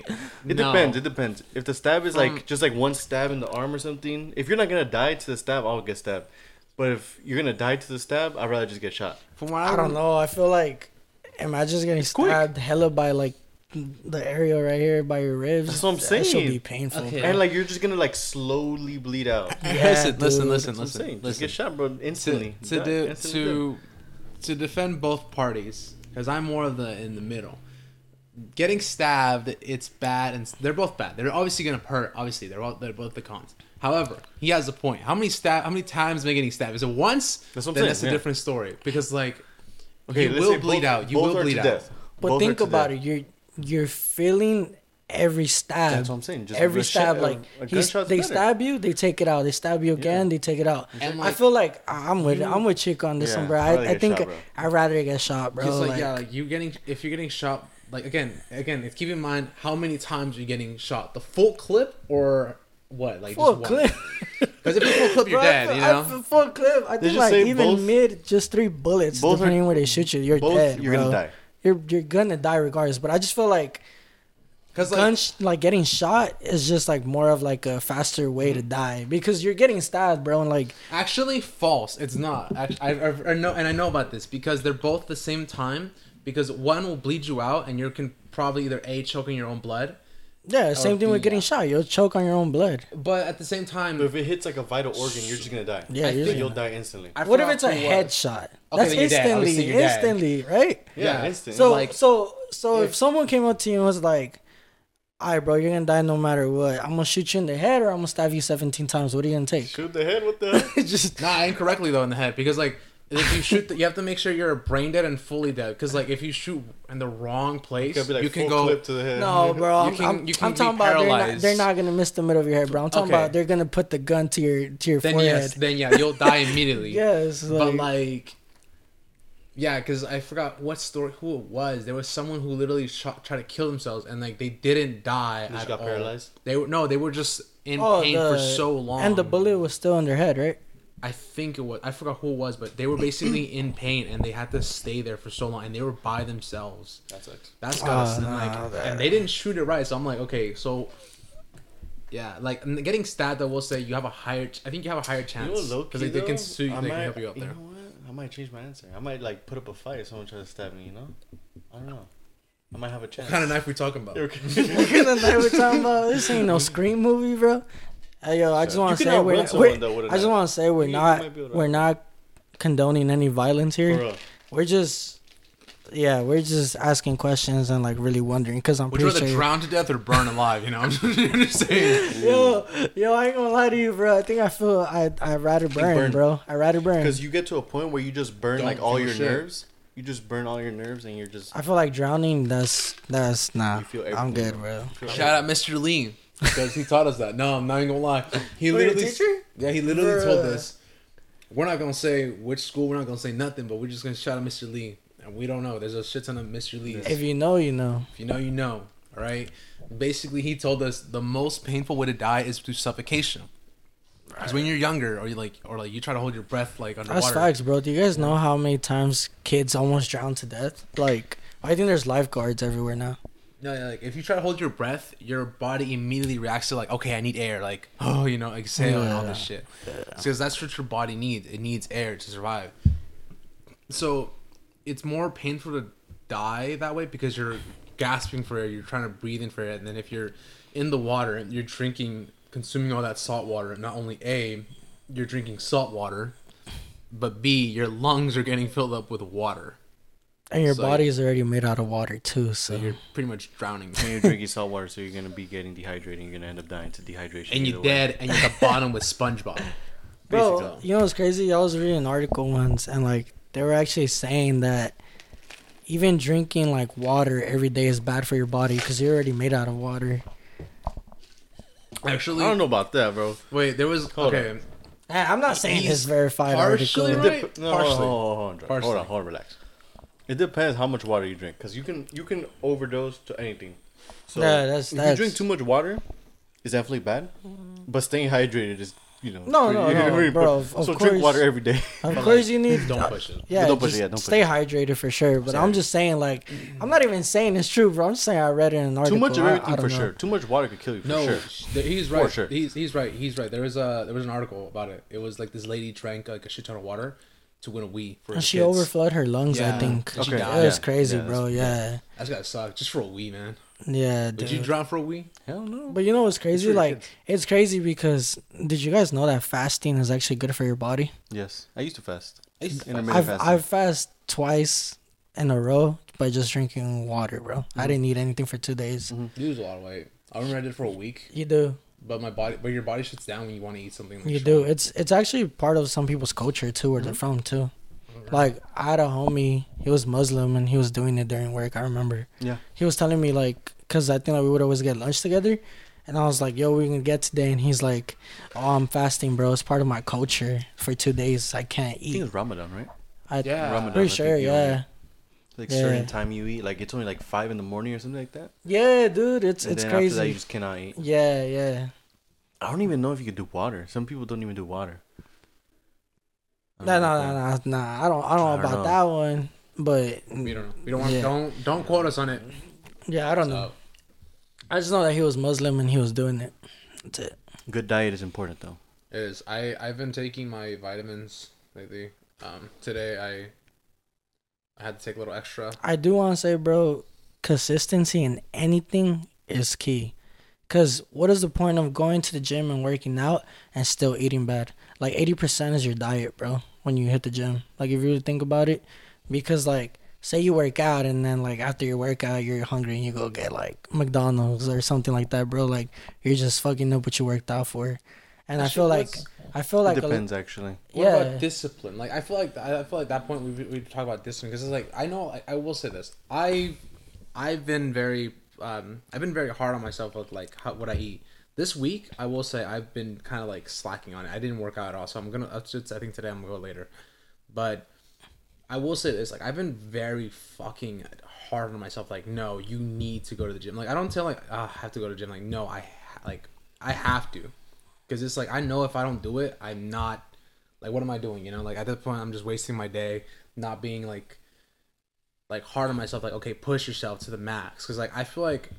It no. depends. It depends. If the stab is From- like um, just like one stab in the arm or something, if you're not gonna die to the stab, I'll get stabbed. But if you're gonna die to the stab, I'd rather just get shot. From what I, I don't know. I feel like, am I just getting quick. stabbed hella by like the area right here by your ribs. That's what I'm saying. That should saying. be painful. Okay. And like you're just gonna like slowly bleed out. Yeah, listen, listen, dude. listen, That's what I'm listen. Just get shot, bro, instantly. to to do, instantly to to defend both parties because I'm more of the in the middle. Getting stabbed, it's bad, and they're both bad. They're obviously gonna hurt. Obviously, they're all, they're both the cons. However, he has a point. How many stab? How many times am I getting stabbed? Is it once? That's what I'm then saying, that's a yeah. different story. Because like, Okay, you will bleed both- out. You will bleed out. death. But Both think about death. it. You're you're feeling every stab. That's what I'm saying. Just every stab, shot- like a he's, they better. stab you, they take it out. They stab you again, they take it out. And, I feel like I- I'm with I'm with Chick on this Yeah, one, bro. I, I think shot, bro. I'd rather get shot, bro. Like, Like, yeah, like you getting if you're getting shot, like again, again, it's keep in mind how many times you're getting shot. The full clip or what? Like full just clip. Because if you full clip, you're dead. You I know. feel full clip. I think like even both- mid, just three bullets, both are- depending where they shoot you, you're Both, dead. you're bro. gonna die. You're you're gonna die regardless. But I just feel like Because gun like, sh- like getting shot is just like more of like a faster way to mm-hmm. die because you're getting stabbed, bro. And like actually, false. It's not. Actually, I, I, I know, and I know about this because they're both the same time. Because one will bleed you out, and you can probably either a choking your own blood, yeah, same thing with getting shot. You'll choke on your own blood. but at the same time, But if it hits like a vital organ, you're just gonna die. Yeah, I you're So think you'll die instantly. I What if forgot it's a who was. headshot? Okay, That's then you're dead. Obviously, instantly, you're instantly, right? Yeah, Yeah. instant. So Like, so so if if- someone came up to you and was like, "All right, bro, you're gonna die no matter what. I'm gonna shoot you in the head or I'm gonna stab you 17 times. What are you gonna take?" shoot the head. What the? hell? Just Nah, incorrectly though in the head because like if you shoot, the, you have to make sure you're brain dead and fully dead. Because like if you shoot in the wrong place, Gotta like you can go. clip to the head. no, bro. You I'm, can- I'm, you can I'm be talking about they're not, they're not gonna miss the middle of your head, bro. I'm talking Okay. about they're gonna put the gun to your to your Then forehead. yes, then yeah, you'll die immediately. yes, but like, like yeah because i forgot what story who it was there was someone who literally shot, tried to kill themselves and like they didn't die They just at got all. paralyzed? they were no they were just in oh, pain the- for so long and the bullet was still in their head, right? I think it was i forgot who it was but they were basically in pain and they had to stay there for so long and they were by themselves That sucks. that's gotta ah, Oh, and, like that- and they didn't shoot it right so i'm like okay so yeah, like and getting stabbed, I will say you have a higher. I think you have a higher chance know, low because key, they, they can though, sue you. I They might- can help you out you there. know what? I might change my answer. I might like put up a fight if someone tries to stab me. You know, I don't know. I might have a chance. What kind of knife we talking about? What kind of night we're talking about? This ain't no scream movie, bro. Hey, yo, I just want to say we're, someone, we're though, with a I just want to say we're You not might be able to we're not condoning any violence here. We're just yeah, we're just asking questions and like really wondering because I'm Would you pretty rather sure. drown to death or burn alive? You know, I'm just saying. Yo, yo, I ain't gonna lie to you, bro. I think I feel I I rather burn, burn. bro. I rather burn. Because you get to a point where you just burn Don't like all your shit. nerves. You just burn all your nerves, and you're just. I feel like drowning. That's that's nah. You feel I'm good, bro. Shout out Mr. Lee because he taught us that. No, I'm not even gonna lie. He your literally, teacher? yeah, he literally told uh, us. We're not gonna say which school. We're not gonna say nothing, but we're just gonna shout out Mr. Lee, and we don't know. There's a shit ton of Mr. Lees. If you know, you know. If you know, you know. All right. Basically, he told us the most painful way to die is through suffocation. Because when you're younger, or you like, or like you try to hold your breath like underwater. That's facts, bro. Do you guys know how many times kids almost drown to death? Like, I think there's lifeguards everywhere now. No, yeah, like if you try to hold your breath, your body immediately reacts to like, okay, I need air, like, oh, you know, exhale and all this shit, because that's what your body needs. It needs air to survive. So, it's more painful to die that way because you're gasping for air, you're trying to breathe in for air, and then if you're in the water and you're drinking, consuming all that salt water, not only a, you're drinking salt water, but b, your lungs are getting filled up with water, And your So- body is already made out of water too, so so you're pretty much drowning. And you're drinking salt water, so you're gonna be getting dehydrated. You're gonna end up dying to dehydration. and you're way. dead, and you're at the bottom with SpongeBob. Bro, Basically. you know what's crazy? I was reading an article once, and like they were actually saying that even drinking like water every day is bad for your body because you're already made out of water. Actually, I don't know about that, bro. Wait, there was Hold okay. Hey, I'm not saying He's this verified partially article. right. No, Partially. hold on, hold on, hold on, hold on, hold on, relax. It depends how much water you drink, because you can you can overdose to anything. So Yeah, that's- if that's- you drink too much water, it's definitely bad. But staying hydrated is you know No, pretty- no, no, very bro, important. of so course. drink water every day. Of But, course, like, you need Don't push it. Yeah, Don't push it, just yeah, don't push stay it. hydrated for sure. But I'm just saying, like, I'm not even saying it's true, bro. I'm just saying I read it in an too article. much of I- I everything don't for know. sure. Too much water could kill you for No, sure. sh- th- he's right. sure. He's he's right. He's right. There was a there was an article about it. It was like this lady drank like a shit ton of water, to win a Wii for And his she kids. overflowed her lungs. I think Okay. died. it was crazy, Yeah, bro. that's- Yeah, That's gotta suck just for a Wii, man. yeah, Would dude. you drown for a Wii? Hell no. But you know what's crazy? your Like kids. it's crazy because did you guys know that fasting is actually good for your body? Yes, I used to fast. I used to Intermittent I've fasting. I've fast twice in a row by just drinking water, bro. I didn't eat anything for two days. Mm-hmm. lose a lot of weight. I remember I did it for a week, You do, but my body, but your body shuts down when you want to eat something. Like you strong. do. It's it's actually part of some people's culture too, where they're mm-hmm. from too. Like I had a homie, he was Muslim and he was doing it during work. I remember. Yeah. He was telling me like, cause I think like, we would always get lunch together, and I was like, "Yo, we can get today," and he's like, "Oh, I'm fasting, bro. It's part of my culture. For two days, I can't I think eat." it's Ramadan, right? I, Yeah. Ramadan. pretty I sure, think you only- yeah, Like Yeah. certain time you eat, like it's only like five in the morning or something like that. yeah, dude. It's and it's then after that, you crazy. just cannot eat. Yeah, yeah. I don't even know if you could do water. Some people don't even do water. I Nah, don't know nah, about nah, nah, nah. I don't, I don't know I don't about know. that one, but We don't. We don't want. Yeah. Don't don't quote us on it. yeah, I don't know. I just know that he was Muslim and he was doing it. That's it. Good diet is important though. it is I I've been taking my vitamins lately. Um, today I I had to take a little extra. I do want to say, bro, consistency in anything is key. Cause what is the point of going to the gym and working out and still eating bad? Like eighty percent is your diet, bro. When you hit the gym, like if you really think about it, because like say you work out and then like after your workout you're hungry and you go get like McDonald's or something like that, bro. Like you're just fucking up what you worked out for. And I feel like what's- I feel like it a- depends actually. What yeah. about discipline? Like I feel like I feel like that point we we talk about discipline because it's like I know I, I will say this I I've been very um I've been very hard on myself with like how, what I eat. This week I will say I've been kind of like slacking on it. I didn't work out at all, so I'm gonna. that's just- I think today I'm gonna go later, but I will say this: like I've been very fucking hard on myself. Like no, you need to go to the gym. Like I don't tell like "Ah, I have to go to the gym. Like no, I ha- like I have to because it's like I know if I don't do it, I'm not like what am I doing? You know, like at this point, I'm just wasting my day, not being like like hard on myself. Like okay, push yourself to the max because like I feel like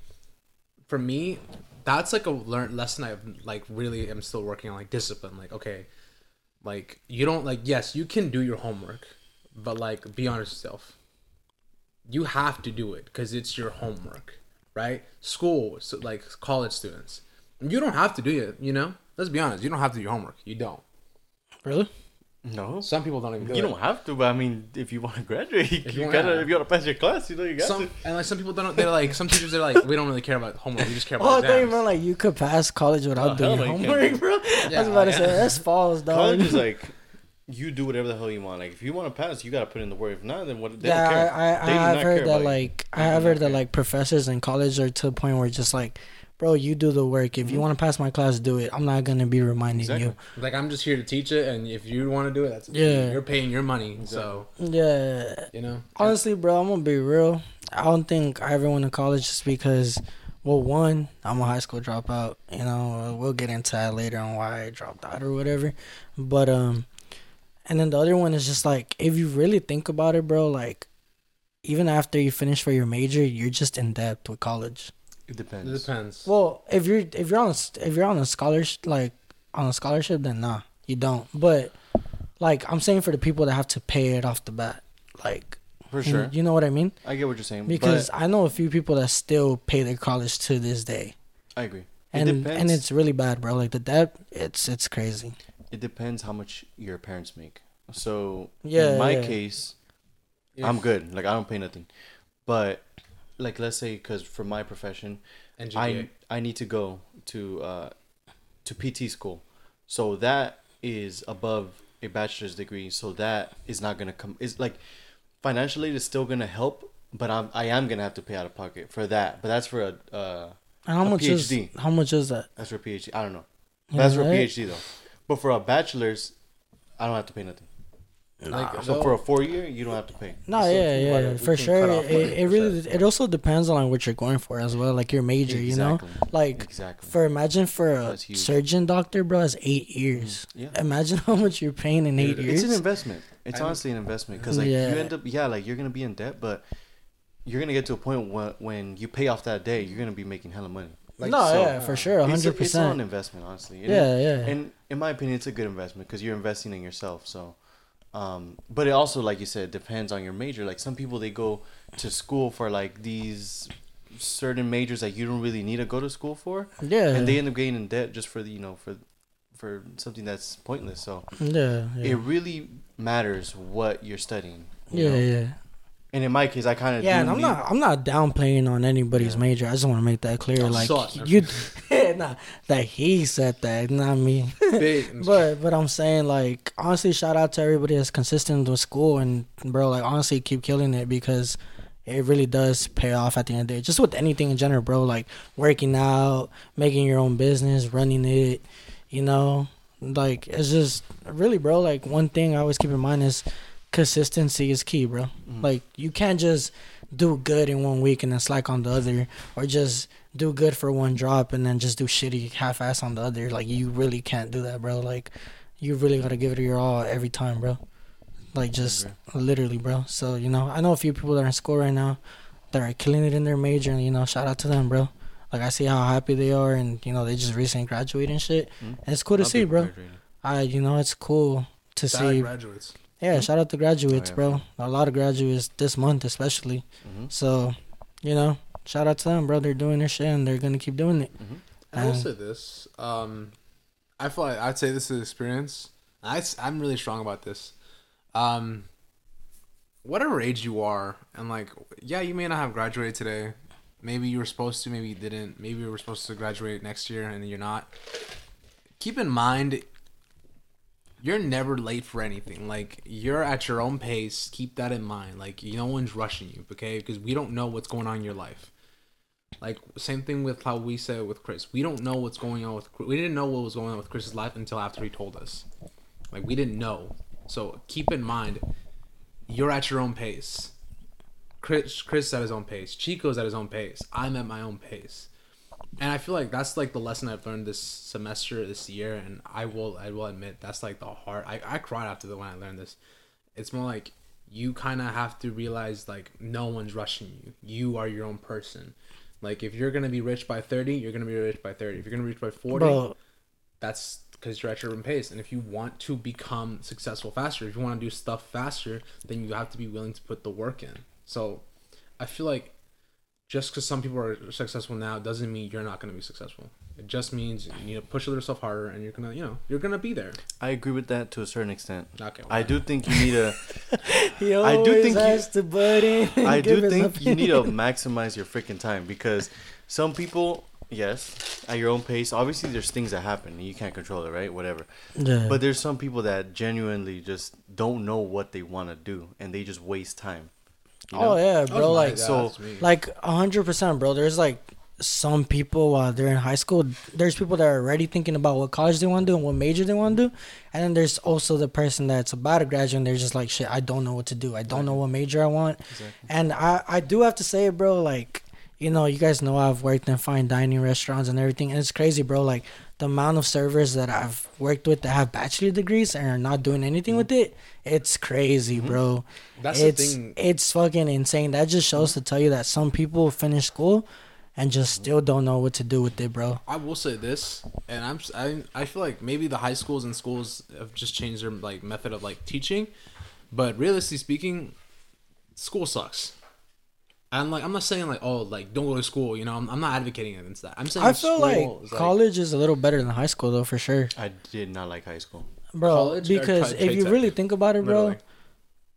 for me, that's like a learned lesson I've like really am still working on like discipline. Like okay, like you don't like yes you can do your homework, but like be honest with yourself. You have to do it because it's your homework, right? School, so like college students, you don't have to do it. You know, let's be honest. You don't have to do your homework. You don't. really. No. Some people don't even do You it. don't have to, but I mean, if you want to graduate, you, you gotta. wanna- If you want to pass your class, you know you got some to. and like some people don't. They're like some teachers. They're like, we don't really care about homework. We just care about. Oh, about I thought you meant like you could pass college without Oh, doing your no, can't. homework, bro. I Yeah, was about to yeah. say that's false, dog. College is like, you do whatever the hell you want. Like, if you want to pass, you gotta put in the work. If not, then what? They yeah, don't care. I, I, They do I have not heard care that about you. like I have heard that like professors in college are to the point where just like, bro, you do the work. If you Mhm. want to pass my class, do it. I'm not gonna be reminding Exactly. Like I'm just here to teach it, and if you want to do it, that's Yeah. You're paying your money, so. Yeah, you know. honestly, bro, I'm gonna be real. I don't think I ever went to college just because. Well, one, I'm a high school dropout. You know, we'll get into that later on why I dropped out or whatever. But um, and then the other one is just like if you really think about it, bro. Like, even after you finish for your major, you're just in debt with college. It depends. It depends. depends. Well, if you're if you're on a, if you're on a scholarship like on a scholarship, then nah, you don't. But like I'm saying for the people that have to pay it off the bat, like For sure. you know what I mean? I get what you're saying. Because but I know a few people that still pay their college to this day, I agree. It and depends. and it's really bad, bro. Like the debt, it's it's crazy. it depends how much your parents make. So Yeah, in my yeah. case, If- I'm good. Like I don't pay nothing. But like let's say because for my profession, And I I need to go to uh to PT school. So that is above a bachelor's degree. So that is not gonna come. It's like financially it's still gonna help, but I'm I am gonna have to pay out of pocket for that. But that's for a uh And how A much PhD. is how much is that? that's for a PhD. I don't know. You That's know, for a? PhD though. But for a bachelor's, I don't have to pay nothing. Like, uh, So they'll- for a four year, you don't have to pay. No, So yeah, yeah, wanna- for sure. It, it really it also depends on what you're going for as well, like your major. You know, like Exactly. for imagine for a surgeon doctor, bro, is eight years. Mm-hmm. Yeah. Imagine how much you're paying in eight Dude, years. It's an investment. It's I- honestly an investment because like Yeah. you end up yeah like you're gonna be in debt, but you're gonna get to a point when when you pay off that day, you're gonna be making hella money. Like, no, so- yeah, for sure, hundred a- it's an investment, honestly. And Yeah, it- yeah. And in my opinion, it's a good investment because you're investing in yourself. So Um, but it also, like you said, depends on your major. Like some people, they go to school for like these certain majors that you don't really need to go to school for, Yeah. and they end up getting in debt just for the you know for for something that's pointless. So yeah. Yeah. it really matters what you're studying. you yeah, know? yeah. And in my case, I kind of Yeah, and I'm not I'm not downplaying on anybody's Yeah. major. I just want to make that clear. I like you, nah, that he said that, not me. But but I'm saying like honestly, shout out to everybody that's consistent with school and bro, like honestly, keep killing it because it really does pay off at the end of the day. Just with anything in general, bro. Like working out, making your own business, running it, you know, like it's just really, bro. Like one thing I always keep in mind is consistency is key, bro. Mhm. Like you can't just do good in one week and then slack on the other, or just do good for one drop and then just do shitty half ass on the other. Like you really can't do that, bro. Like you really gotta give it your all every time, bro. Like just literally, bro. So you know, I know a few people that are in school right now that are killing it in their major, and you know, shout out to them, bro. Like I see how happy they are, and you know, they just recently graduated and shit. Mhm. And it's cool to Not see, bro. graduating. I, you know, it's cool to Shout see. graduates. Yeah, shout out to graduates, Oh, yeah. bro. A lot of graduates this month, especially. Mhm. So, you know, shout out to them, bro. They're doing their shit, and they're gonna keep doing it. Mhm. I will Um, say this. Um, I feel like I'd say this is experience. I, I'm really strong about this. Um, whatever age you are, and like, yeah, you may not have graduated today. Maybe you were supposed to, maybe you didn't. Maybe you were supposed to graduate next year and you're not. Keep in mind, you're never late for anything. Like, you're at your own pace. Keep that in mind. Like, no one's rushing you, okay? Because we don't know what's going on in your life. Like same thing with how we said with Chris. We don't know what's going on with. We didn't know what was going on with Chris's life until after he told us. Like we didn't know. So keep in mind, you're at your own pace. Chris, Chris at his own pace. Chico's at his own pace. I'm at my own pace. And I feel like that's like the lesson I've learned this semester, this year, and I will, I will admit that's like the hard. I, I cried after the when I learned this. It's more like you kind of have to realize like no one's rushing you. You are your own person. Like if you're gonna be rich by thirty, you're gonna be rich by thirty. If you're gonna be rich by forty, Bro, that's because you're at your own pace. And if you want to become successful faster, if you want to do stuff faster, then you have to be willing to put the work in. So I feel like just because some people are successful now doesn't mean you're not going to be successful. It just means you need to push yourself harder, and you're gonna, you know, you're gonna be there. I agree with that to a certain extent. Okay. I do think you need a. he I do always think you- has to butt in. I do his think you need to maximize your freaking time because some people, yes, at your own pace. Obviously, there's things that happen and you can't control it, right? Whatever. Yeah. But there's some people that genuinely just don't know what they want to do and they just waste time. You oh, know? oh yeah, bro. Like so- like a hundred percent, bro. There's like some people while they're in high school. There's people that are already thinking about what college they want to do and what major they want to do, and then there's also the person that's about to graduate. and They're just like, shit, I don't know what to do. I don't know what major I want. Exactly. And I I do have to say, bro, like you know, you guys know I've worked in fine dining restaurants and everything, and it's crazy, bro. Like the amount of servers that I've worked with that have bachelor degrees and are not doing anything with it, it's crazy, mm-hmm. bro. that's it's the thing. it's fucking insane. That just shows to tell you that some people finish school and just mm-hmm. still don't know what to do with it, bro. I will say this, and I'm I I feel like maybe the high schools and schools have just changed their like method of like teaching, but realistically speaking, school sucks. And like I'm not saying like oh like don't go to school, you know I'm, I'm not advocating against that. I'm saying I feel like is, college is a little better than high school though, for sure, I did not like high school. bro. College because if you really think about it, bro, literally.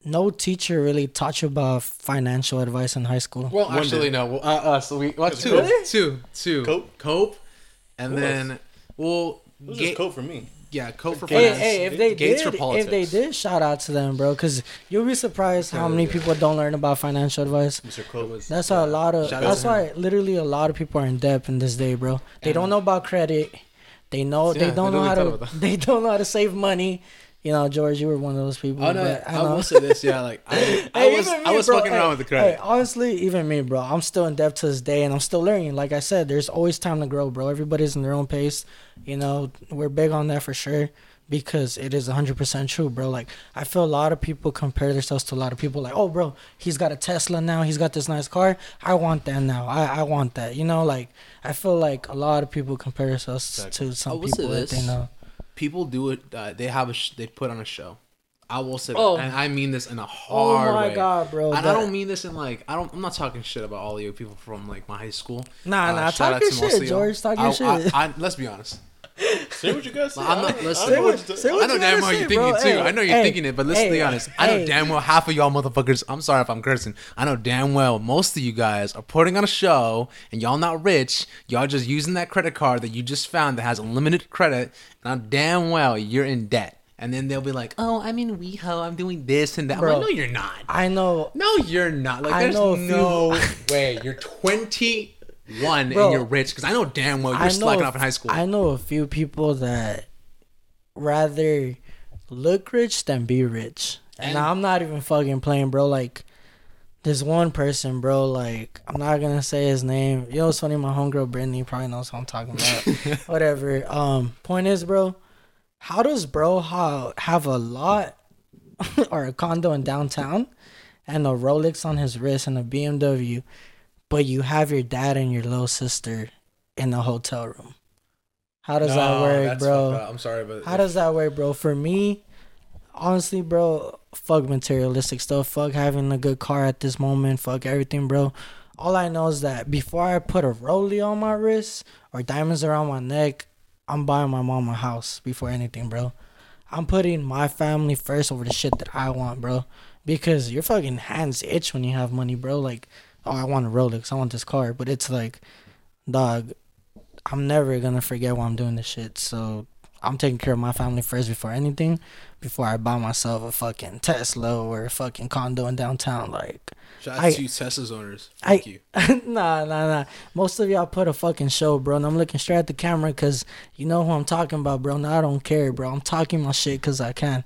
no teacher really taught you about financial advice in high school. Well, One actually did. no. Well, uh, uh, so we what two, Really? two, two. Cope? Cope, and Who then well, It was Ga- just code for me. Yeah, Cope for Hey, finance. hey, if they Gates did, for politics. if they did, shout out to them, bro. Because you'll be surprised how many people don't learn about financial advice. Mr. It Code. was- That's why a lot of. Shout That's to why literally a lot of people are in debt in this day, bro. They And- don't know about credit. They know Yeah, they don't they know how to. They don't know how to save money. You know, George, you were one of those people. Oh no, but I, I will say this. Yeah, like I, I Hey, was, even I was bro. fucking Hey, around with the Hey, honestly, even me, bro, I'm still in debt to this day, and I'm still learning. Like I said, there's always time to grow, bro. Everybody's in their own pace. You know, we're big on that for sure because it is 100% true, bro. Like I feel a lot of people compare themselves to a lot of people. Like, oh, bro, he's got a Tesla now. He's got this nice car. I want that now. I I want that. You know, like I feel like a lot of people compare themselves Exactly. to some I will say people that they know. People do it. Uh, they have a. Sh- they put on a show. I will say, Oh. and I mean this in a hard way. Oh my way. god, bro! And that- I don't mean this in like I don't. I'm not talking shit about all you people from like my high school. Nah, Uh, nah, shout talk out to most shit. George. Talk I- your I- shit. I- let's be honest. Say what you guys say. I'm not- I don't- I don't Say know what- I know you damn well you're thinking bro. too. Hey, I know you're hey, thinking it, but listen to be honest. I know hey. damn well half of y'all motherfuckers. I'm sorry if I'm cursing. I know damn well most of you guys are putting on a show and y'all not rich. Y'all just using that credit card that you just found that has unlimited credit. And I damn well you're in debt. And then they'll be like, "Oh, I'm in WeHo. I'm doing this and that." I'm Bro. like, "No, you're not. I know. No, you're not. Like, I there's know a few- no way. You're 21 Bro, and you're rich because I know damn well you're slacking off in high school. I know a few people that rather look rich than be rich, and, And- I'm not even fucking playing, bro. Like. This one person, bro, like I'm not gonna say his name. You know what's funny? My homegirl Brittany probably knows what I'm talking about. Whatever. Um, point is, bro, how does bro ha- have a lot or a condo in downtown and a Rolex on his wrist and a BMW, but you have your dad and your little sister in the hotel room? How does that work, bro? I'm sorry, but How does that work, bro? For me, honestly, bro, fuck materialistic stuff. Fuck having a good car at this moment. Fuck everything, bro. All I know is that before I put a rollie on my wrist or diamonds around my neck, I'm buying my mom a house before anything, bro. I'm putting my family first over the shit that I want, bro. Because your fucking hands itch when you have money, bro. Like, oh, I want a Rolex, I want this car, but it's like, dog, I'm never gonna forget why I'm doing this shit. So I'm taking care of my family first before anything, before I buy myself a fucking Tesla or a fucking condo in downtown. Like, Shout out I- to you Tesla's owners. I- Thank you. nah, nah, nah. Most of y'all put a fucking show, bro. And I'm looking straight at the camera because you know who I'm talking about, bro. And I don't care, bro. I'm talking my shit because I can.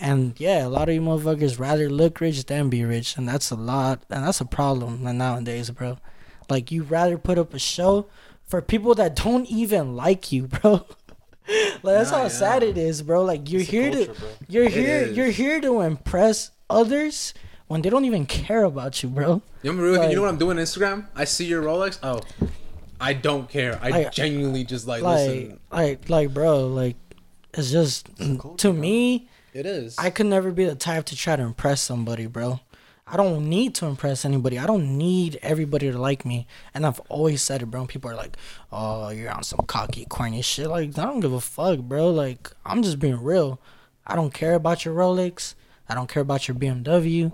And yeah, a lot of you motherfuckers rather look rich than be rich. And that's a lot. And that's a problem nowadays, bro. Like, you rather put up a show for people that don't even like you, bro. like, that's Nah, how yeah. sad it is, bro. Like, you're It's here to. bro. You're It here. is. You're here to impress others when they don't even care about you, bro. You know, Like- you know what I'm doing on Instagram? I see your Rolex. Oh, I don't care. I Like- genuinely just like, like listen. like like bro like it's just a culture, to bro. me It is. i could never be the type to try to impress somebody bro i don't need to impress anybody i don't need everybody to like me and i've always said it bro people are like oh you're on some cocky corny shit like i don't give a fuck bro like i'm just being real i don't care about your rolex i don't care about your bmw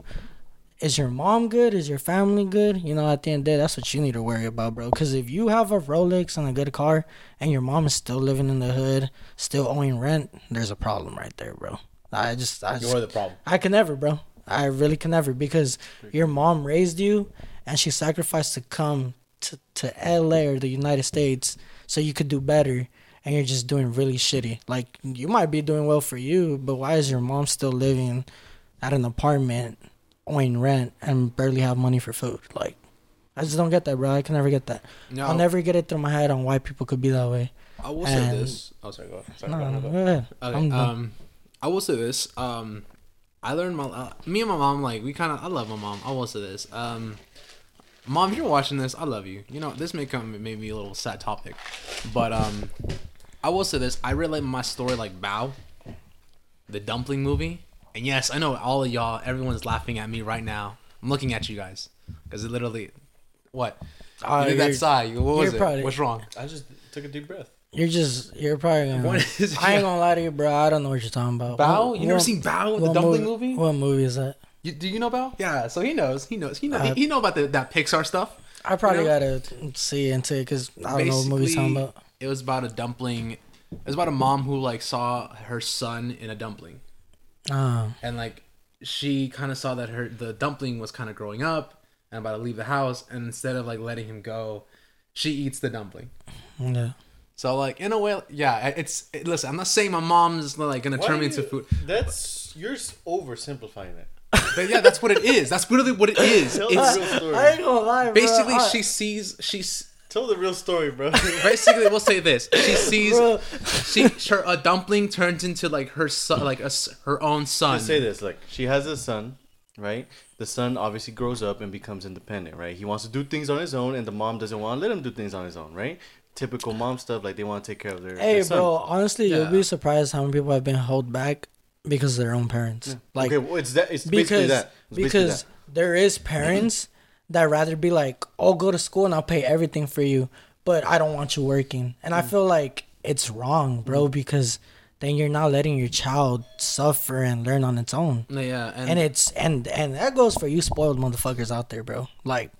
is your mom good? Is your family good? You know, at the end of the day, that's what you need to worry about, bro. Because if you have a Rolex and a good car, and your mom is still living in the hood, still owing rent, there's a problem right there, bro. I just, I just, You're the problem. I can never, bro. I really can never because your mom raised you, and she sacrificed to come to to LA or the United States so you could do better, and you're just doing really shitty. Like you might be doing well for you, but why is your mom still living at an apartment? owing rent and barely have money for food. Like, I just don't get that, bro. I can never get that. No, I'll never get it through my head on why people could be that way. I will say this. Oh, sorry. Go. ahead. Sorry. No, go, no, go, ahead. Okay, um, I will say this. Um, I learned my uh, me and my mom like we kind of I love my mom. I will say this. Um, mom, if you're watching this, I love you. You know this may come maybe a little sad topic, but um, I will say this. I relate my story like Bao, the dumpling movie. And yes, I know all of y'all. Everyone's laughing at me right now. I'm looking at you guys because it literally, what? Uh, you did that sigh. What was it? probably- What's wrong? I just took a deep breath. You're just, you're probably gonna. What is- I ain't gonna lie to you, bro. I don't know what you're talking about. Bao? What- You never what- seen Bao, in the dumpling movie? What movie is that? You, do you know about? Yeah, so he knows. He knows. He know. Uh, he, he know about the, that Pixar stuff. I probably You know? gotta see into it because I don't know what movie he's talking about. It was about a dumpling. It was about a mom who like saw her son in a dumpling, Uh, and like she kind of saw that her the dumpling was kind of growing up and about to leave the house, and instead of like letting him go, she eats the dumpling. yeah. So like in a way, yeah, it's it, listen. I'm not saying my mom's like gonna Why turn me into you- food, That's you're oversimplifying it. but yeah, that's what it is. That's literally what it is. Tell the real story. I ain't gonna lie, bro. basically I- she sees she's Tell the real story, bro. basically we'll say this she sees Bro. she her a dumpling turns into like her son like a s her own son Just say this: like she has a son, right? The son obviously grows up and becomes independent, right? He wants to do things on his own, and the mom doesn't want to let him do things on his own, right? Typical mom stuff, like they want to take care of their. Hey, their son. bro. Honestly, Yeah. you'll be surprised how many people have been held back because of their own parents. Like okay, well, it's that. It's basically because that. It's basically because that. there is parents that rather be like, "Oh, go to school and I'll pay everything for you," but I don't want you working, and Mm. I feel like it's wrong, bro, because then you're not letting your child suffer and learn on its own, No, yeah, and, and it's and and that goes for you spoiled motherfuckers out there, bro. Like,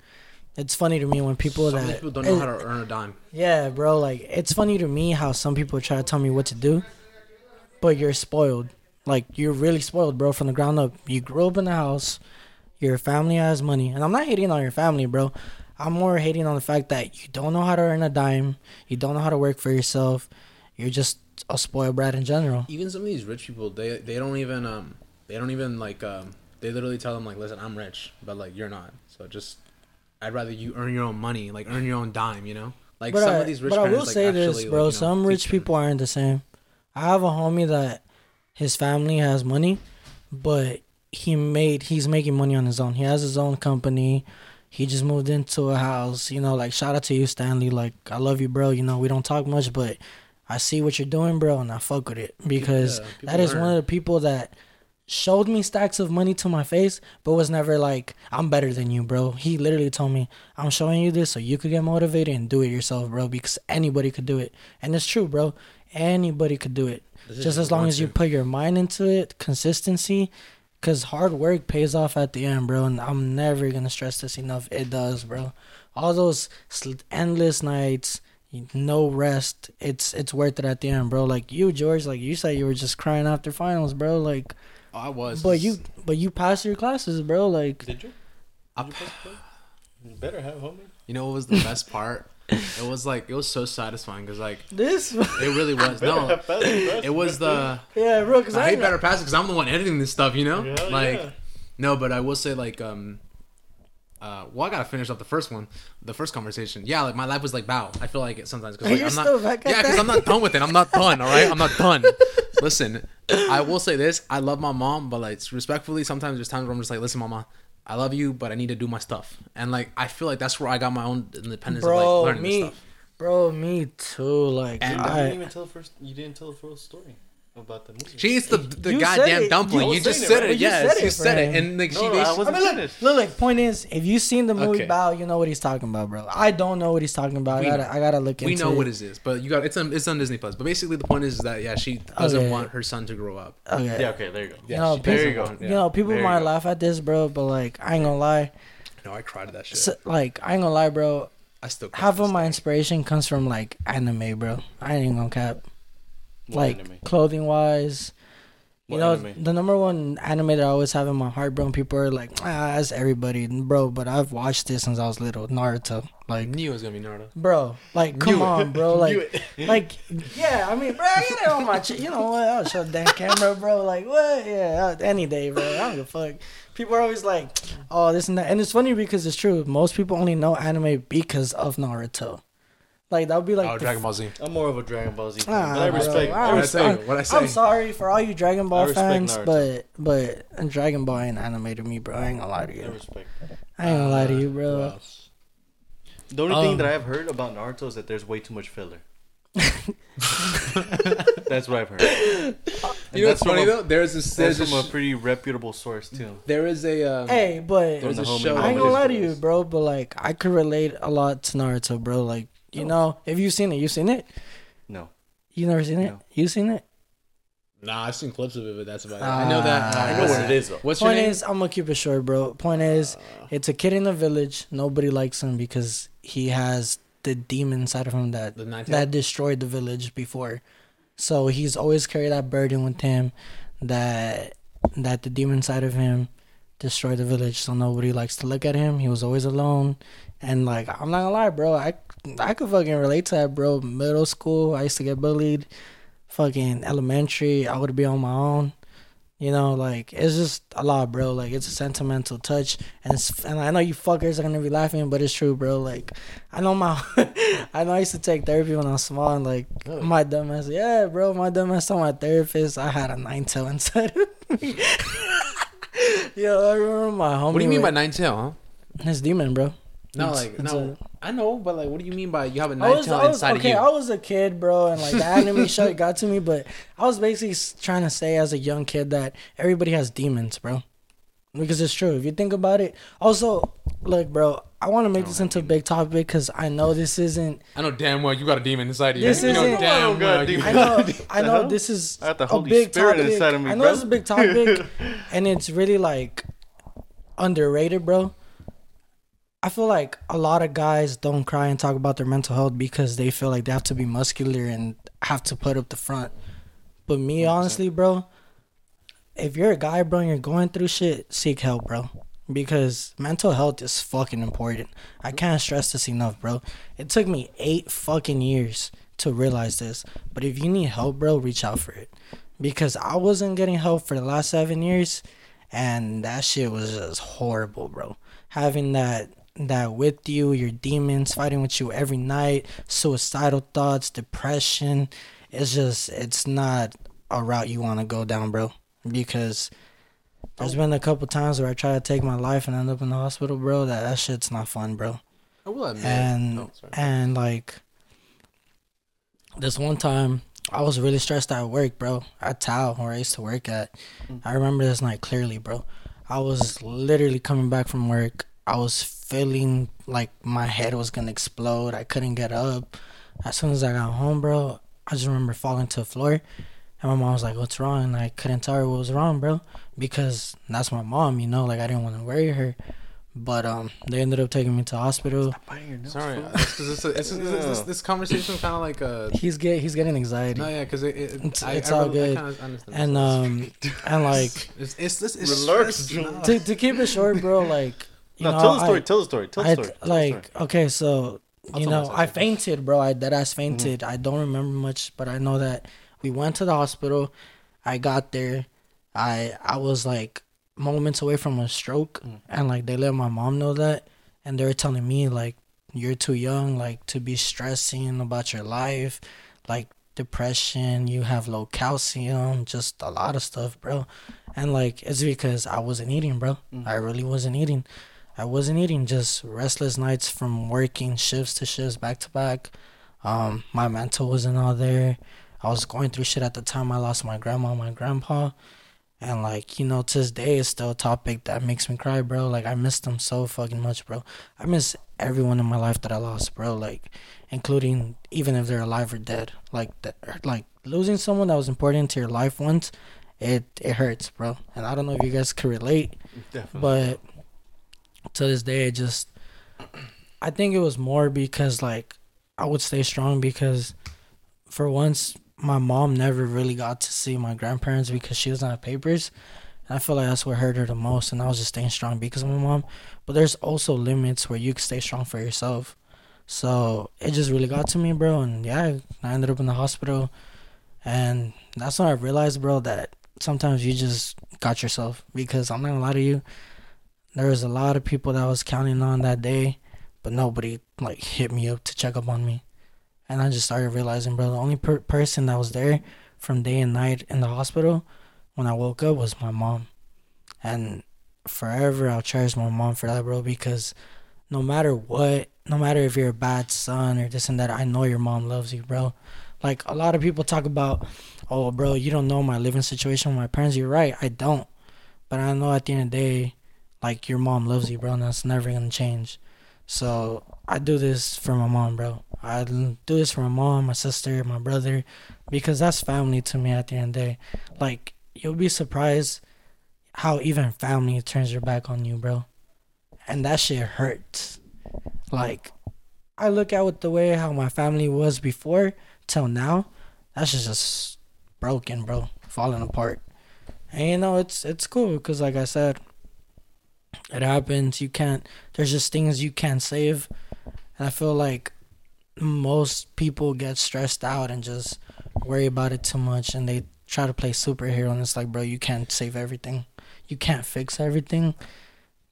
it's funny to me when people some that people don't know it- how to earn a dime. yeah, bro. Like it's funny to me how some people try to tell me what to do, but you're spoiled. Like you're really spoiled, bro, from the ground up. You grew up in a house. Your family has money, and I'm not hating on your family, bro. I'm more hating on the fact that you don't know how to earn a dime. You don't know how to work for yourself. You're just a spoiled brat in general. Even some of these rich people, they they don't even um they don't even like um they literally tell them like, listen, I'm rich, but like you're not. So just I'd rather you earn your own money, like earn your own dime, you know. Like but some I, of these rich people. but I will like, say this, actually, bro. like, you know, some rich teach them. people aren't the same. I have a homie that his family has money, but he made he's making money on his own. He has his own company. He just moved into a house. You know, like shout out to you, Stanley. Like I love you, bro. You know we don't talk much, but I see what you're doing, bro, and I fuck with it because Yeah, that is learn. one of the people that showed me stacks of money to my face, but was never like, I'm better than you, bro. He literally told me, I'm showing you this so you could get motivated and do it yourself, bro, because anybody could do it. And it's true, bro. Anybody could do it. This Just as long as you put your mind into it, consistency, because hard work pays off at the end, bro. And I'm never going to stress this enough. It does, bro. All those sl- endless nights, no rest, it's it's worth it at the end, bro. Like you, George, like you said you were just crying after finals, bro. Like, Oh, I was. but you, but you passed your classes, bro. Like, Did you? I- Did you pass the You better have, homie. You know what was the best part? it was like it was so satisfying because like this, it really was. No, have passed the it was the yeah, bro. Cause I I, hate better pass because I'm the one editing this stuff. You know, Yeah, like yeah. no, but I will say like um. Uh, well, I gotta finish up the first one, the first conversation. Yeah, like my life was like Bao. I feel like it sometimes because like, I'm not. still back at yeah, because? I'm not done with it. I'm not done. All right, I'm not done. Listen, I will say this: I love my mom, but like respectfully, sometimes there's times where I'm just like, listen, mama, I love you, but I need to do my stuff, and like I feel like that's where I got my own independence of bro, like learning me, this stuff. bro, me too. Like, And You didn't even tell the first. You didn't tell the full story about the movie. She eats the the You goddamn it. dumpling. You You, just said it, it. right? You Yes, said it you for said it, and like No, she, no, I wasn't I mean, look, finished. look, like, point is, if you've seen the movie Okay. Bao, you know what he's talking about, bro. I don't know what he's talking about. We I gotta, know. I gotta look we into know it. what it is, but you got it's on it's on Disney Plus. But basically, the point is that yeah, she doesn't Okay. want her son to grow up. Okay. Yeah. Okay. There you go. You know, she people, There you go. Yeah. you know, people There might go. laugh at this, bro, but like, I ain't gonna lie. No, I cried at that shit. S like, I ain't gonna lie, bro. I still Half of my inspiration comes from like anime, bro. I ain't gonna cap. What like anime? clothing wise. You What know, anime? the number one anime that I always have in my heart, bro. People are like, ah, that's everybody, bro. But I've watched this since I was little. Naruto, I like, knew it was gonna be Naruto. bro, like, come Knew it. on, bro, like, like, yeah. I mean, bro, I get it on my, ch- you know what? I'll show the damn camera, bro. Like, what? Yeah, uh, any day, bro. I don't give a fuck. People are always like, oh, this and that, and it's funny because it's true. Most people only know anime because of Naruto. Like that would be like oh, the Dragon Ball Z. I'm more of a Dragon Ball Z fan, Ah, but I respect. I I What'd I respect. say? respect- What'd I say? I'm sorry for all you Dragon Ball fans, Naruto. but but Dragon Ball ain't animated me, bro. I ain't gonna lie to I you. respect. I ain't gonna lie to you, Uh, bro. who? The only thing Um, that I've heard about Naruto is that there's way too much filler. that's what I've heard. And You know what's funny a- though? There's this That's there's a, from a sh- pretty reputable source too. there is a um, Hey, but there's the a show. I ain't Naruto. gonna lie to you, bro. But like, I could relate a lot to Naruto, bro. Like, you know, if you seen it, you seen it. No. You never seen it. No. You seen it. Nah, I've seen clips of it, but that's about it. I know that. Uh, I know what it is though. What's your Point name? is, I'm gonna keep it short, bro. Point is, it's a kid in the village. Nobody likes him because he has the demon inside of him that that destroyed the village before. So he's always carried that burden with him that that the demon side of him destroyed the village. So nobody likes to look at him. He was always alone. And like I'm not gonna lie, bro, I I could fucking relate to that, bro. Middle school, I used to get bullied. Fucking elementary, I would be on my own. You know, like it's just a lot, bro. Like it's a sentimental touch, and it's, and I know you fuckers are gonna be laughing, but it's true, bro. Like I know my, I know I used to take therapy when I was small, and like Oh. my dumbass, yeah, bro, my dumbass told my therapist I had a nine tail inside of me. Yo, I remember my homie. What do you mean by nine tail? Huh? his demon, bro? No, It's- like it's no. I know, but like, what do you mean by you have a night was, tail I was inside okay. of you? I was a kid, bro, and like the anime shit got to me. But I was basically trying to say as a young kid that everybody has demons, bro. Because it's true. If you think about it. Also, look, bro. I want to make this into a big topic because I know this isn't. I know damn well you got a demon inside of you. This you know isn't- damn I don't well. you- demon. I know. I know this is I got the a big Spirit topic. inside of me, I know bro. it's a big topic, and it's really like underrated, bro. I feel like a lot of guys don't cry and talk about their mental health because they feel like they have to be muscular and have to put up the front. But me, honestly, bro, if you're a guy, bro, and you're going through shit, seek help, bro. Because mental health is fucking important. I can't stress this enough, bro. It took me eight fucking years to realize this. But if you need help, bro, reach out for it. Because I wasn't getting help for the last seven years, and that shit was just horrible, bro. Having that that with you, your demons fighting with you every night, suicidal thoughts, depression. It's just it's not a route you want to go down, bro. Because there's been a couple times where I try to take my life and end up in the hospital, bro. That that shit's not fun, bro I will admit. and oh, and like this one time I was really stressed at work, bro. At Tao, where I used to work at. Mm. I remember this night clearly, bro. I was literally coming back from work. I was feeling like my head was gonna explode. I couldn't get up. As soon as I got home, bro, I just remember falling to the floor. And my mom was like, "What's wrong?" And I couldn't tell her what was wrong, bro, because that's my mom, you know. Like I didn't want to worry her, but um, they ended up taking me to the hospital. Biting nails, Sorry, fool. uh, this, this, this, this, this, this conversation kind of like a. He's get he's getting anxiety. No, yeah, because it, it, It's- I, it's I all really- I good. kinda and um and like it's it's, it's, it's Relax, stress, Joe. no. to, to keep it short bro like you No, know tell the story. I, tell the story. Tell the story. tell the like story. okay so I'll you know I fainted bro I dead Mm-hmm. ass fainted I don't remember much but I know that we went to the hospital I got there I I was like moments away from a stroke Mm. and like they let my mom know that and they were telling me like you're too young like to be stressing about your life like depression you have low calcium just a lot of stuff bro and like it's because i wasn't eating bro i really wasn't eating i wasn't eating just restless nights from working shifts to shifts back to back um my mental wasn't all there i was going through shit at the time i lost my grandma and my grandpa and like, you know, to this day it's still a topic that makes me cry, bro. Like I miss them so fucking much, bro. I miss everyone in my life that I lost, bro. Like including even if they're alive or dead. Like that like losing someone that was important to your life once, it it hurts, bro. And I don't know if you guys can relate, Definitely. but to this day it just I think it was more because like I would stay strong because for once my mom never really got to see my grandparents because she doesn't have papers. And I feel like that's what hurt her the most and I was just staying strong because of my mom. But there's also limits where you can stay strong for yourself. So it just really got to me, bro, and yeah, I ended up in the hospital and that's when I realized, bro, that sometimes you just got yourself because I'm not gonna lie to you. There was a lot of people that I was counting on that day, but nobody like hit me up to check up on me. And I just started realizing, bro, the only per- person that was there from day and night in the hospital when I woke up was my mom. And forever I'll cherish my mom for that, bro, because no matter what, no matter if you're a bad son or this and that, I know your mom loves you, bro. Like a lot of people talk about, oh, bro, you don't know my living situation with my parents. You're right, I don't. But I know at the end of the day, like your mom loves you, bro, and that's never gonna change. So I do this for my mom, bro. I do this for my mom, my sister, my brother, because that's family to me at the end of the day. Like you'll be surprised how even family turns their back on you, bro. And that shit hurts. Like I look at with the way how my family was before till now, that's just just broken, bro, falling apart. And you know it's it's cool because like I said, it happens. You can't. There's just things you can't save, and I feel like most people get stressed out and just worry about it too much, and they try to play superhero. And it's like, bro, you can't save everything. You can't fix everything.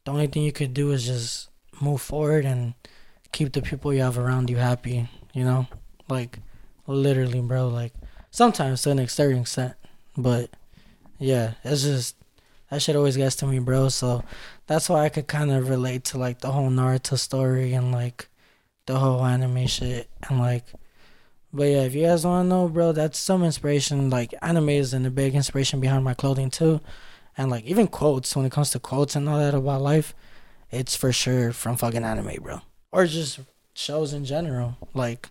The only thing you could do is just move forward and keep the people you have around you happy. You know, like literally, bro. Like sometimes to an extent extent, but yeah, it's just that shit always gets to me, bro. So that's why I could kind of relate to like the whole Naruto story and like the whole anime shit and like. But yeah, if you guys want to know, bro, that's some inspiration. Like anime is in a big inspiration behind my clothing too, and like even quotes when it comes to quotes and all that about life, it's for sure from fucking anime, bro, or just shows in general. Like,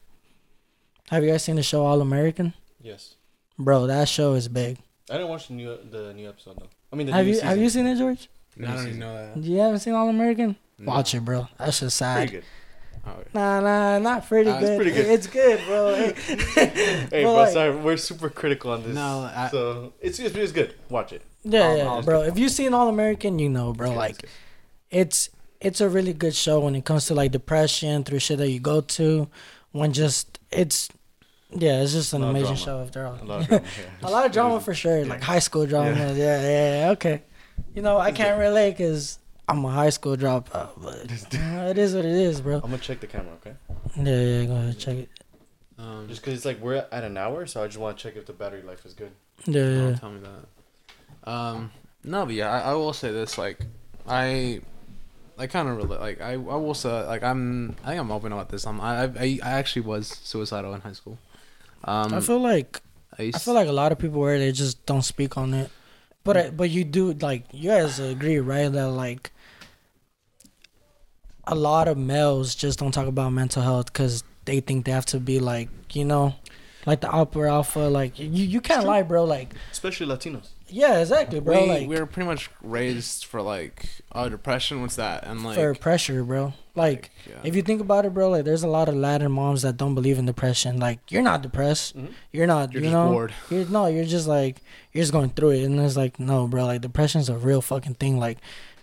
have you guys seen the show All American? Yes. Bro, that show is big. I didn't watch the new the new episode though. I mean, the Have new you have you seen it, George? No, I don't even know that. You haven't seen All American? No. Watch it, bro. That's just sad. Pretty good. Nah, nah, not pretty Uh, it's good. pretty good. It's good, bro. Hey, But, bro, like- sorry, we're super critical on this. No, I- so it's, it's it's good. Watch it. yeah, I'll- yeah, I'll- bro. If you've seen All American, you know, bro. Okay, Like, good. it's it's a really good show when it comes to like depression through shit that you go to. When just it's yeah, it's just an A lot of amazing drama. show after all. a lot of drama. a lot of drama for sure, like high school drama. Yeah, yeah, yeah, okay. You know, I can't relate because I'm a high school dropout, but uh, it is what it is, bro. I'm gonna check the camera, okay? Yeah, yeah, go ahead, check it. Um, Just because it's like we're at an hour, so I just want to check if the battery life is good. Yeah, yeah. don't yeah. tell me that. Um, no, but yeah, I, I will say this. Like, I, I kind of relate. Like, I, I will say, like, I'm, I think I'm open about this. I'm, I, I, I actually was suicidal in high school. Um, I feel like I, used I feel like a lot of people where they just don't speak on it. But I, but you do like you guys agree right that like a lot of males just don't talk about mental health because they think they have to be like you know like the upper alpha like you you can't lie bro like Especially Latinos. Yeah exactly bro we, like we were pretty much raised for like, oh, depression. What's that? And like, for pressure bro like yeah. if you think about it bro like there's a lot of Latin moms that don't believe in depression like you're not depressed Mhm. you're not you're you just know bored. You're no, you're just like you're just going through it, and it's like no, bro. Like depression's a real fucking thing. Like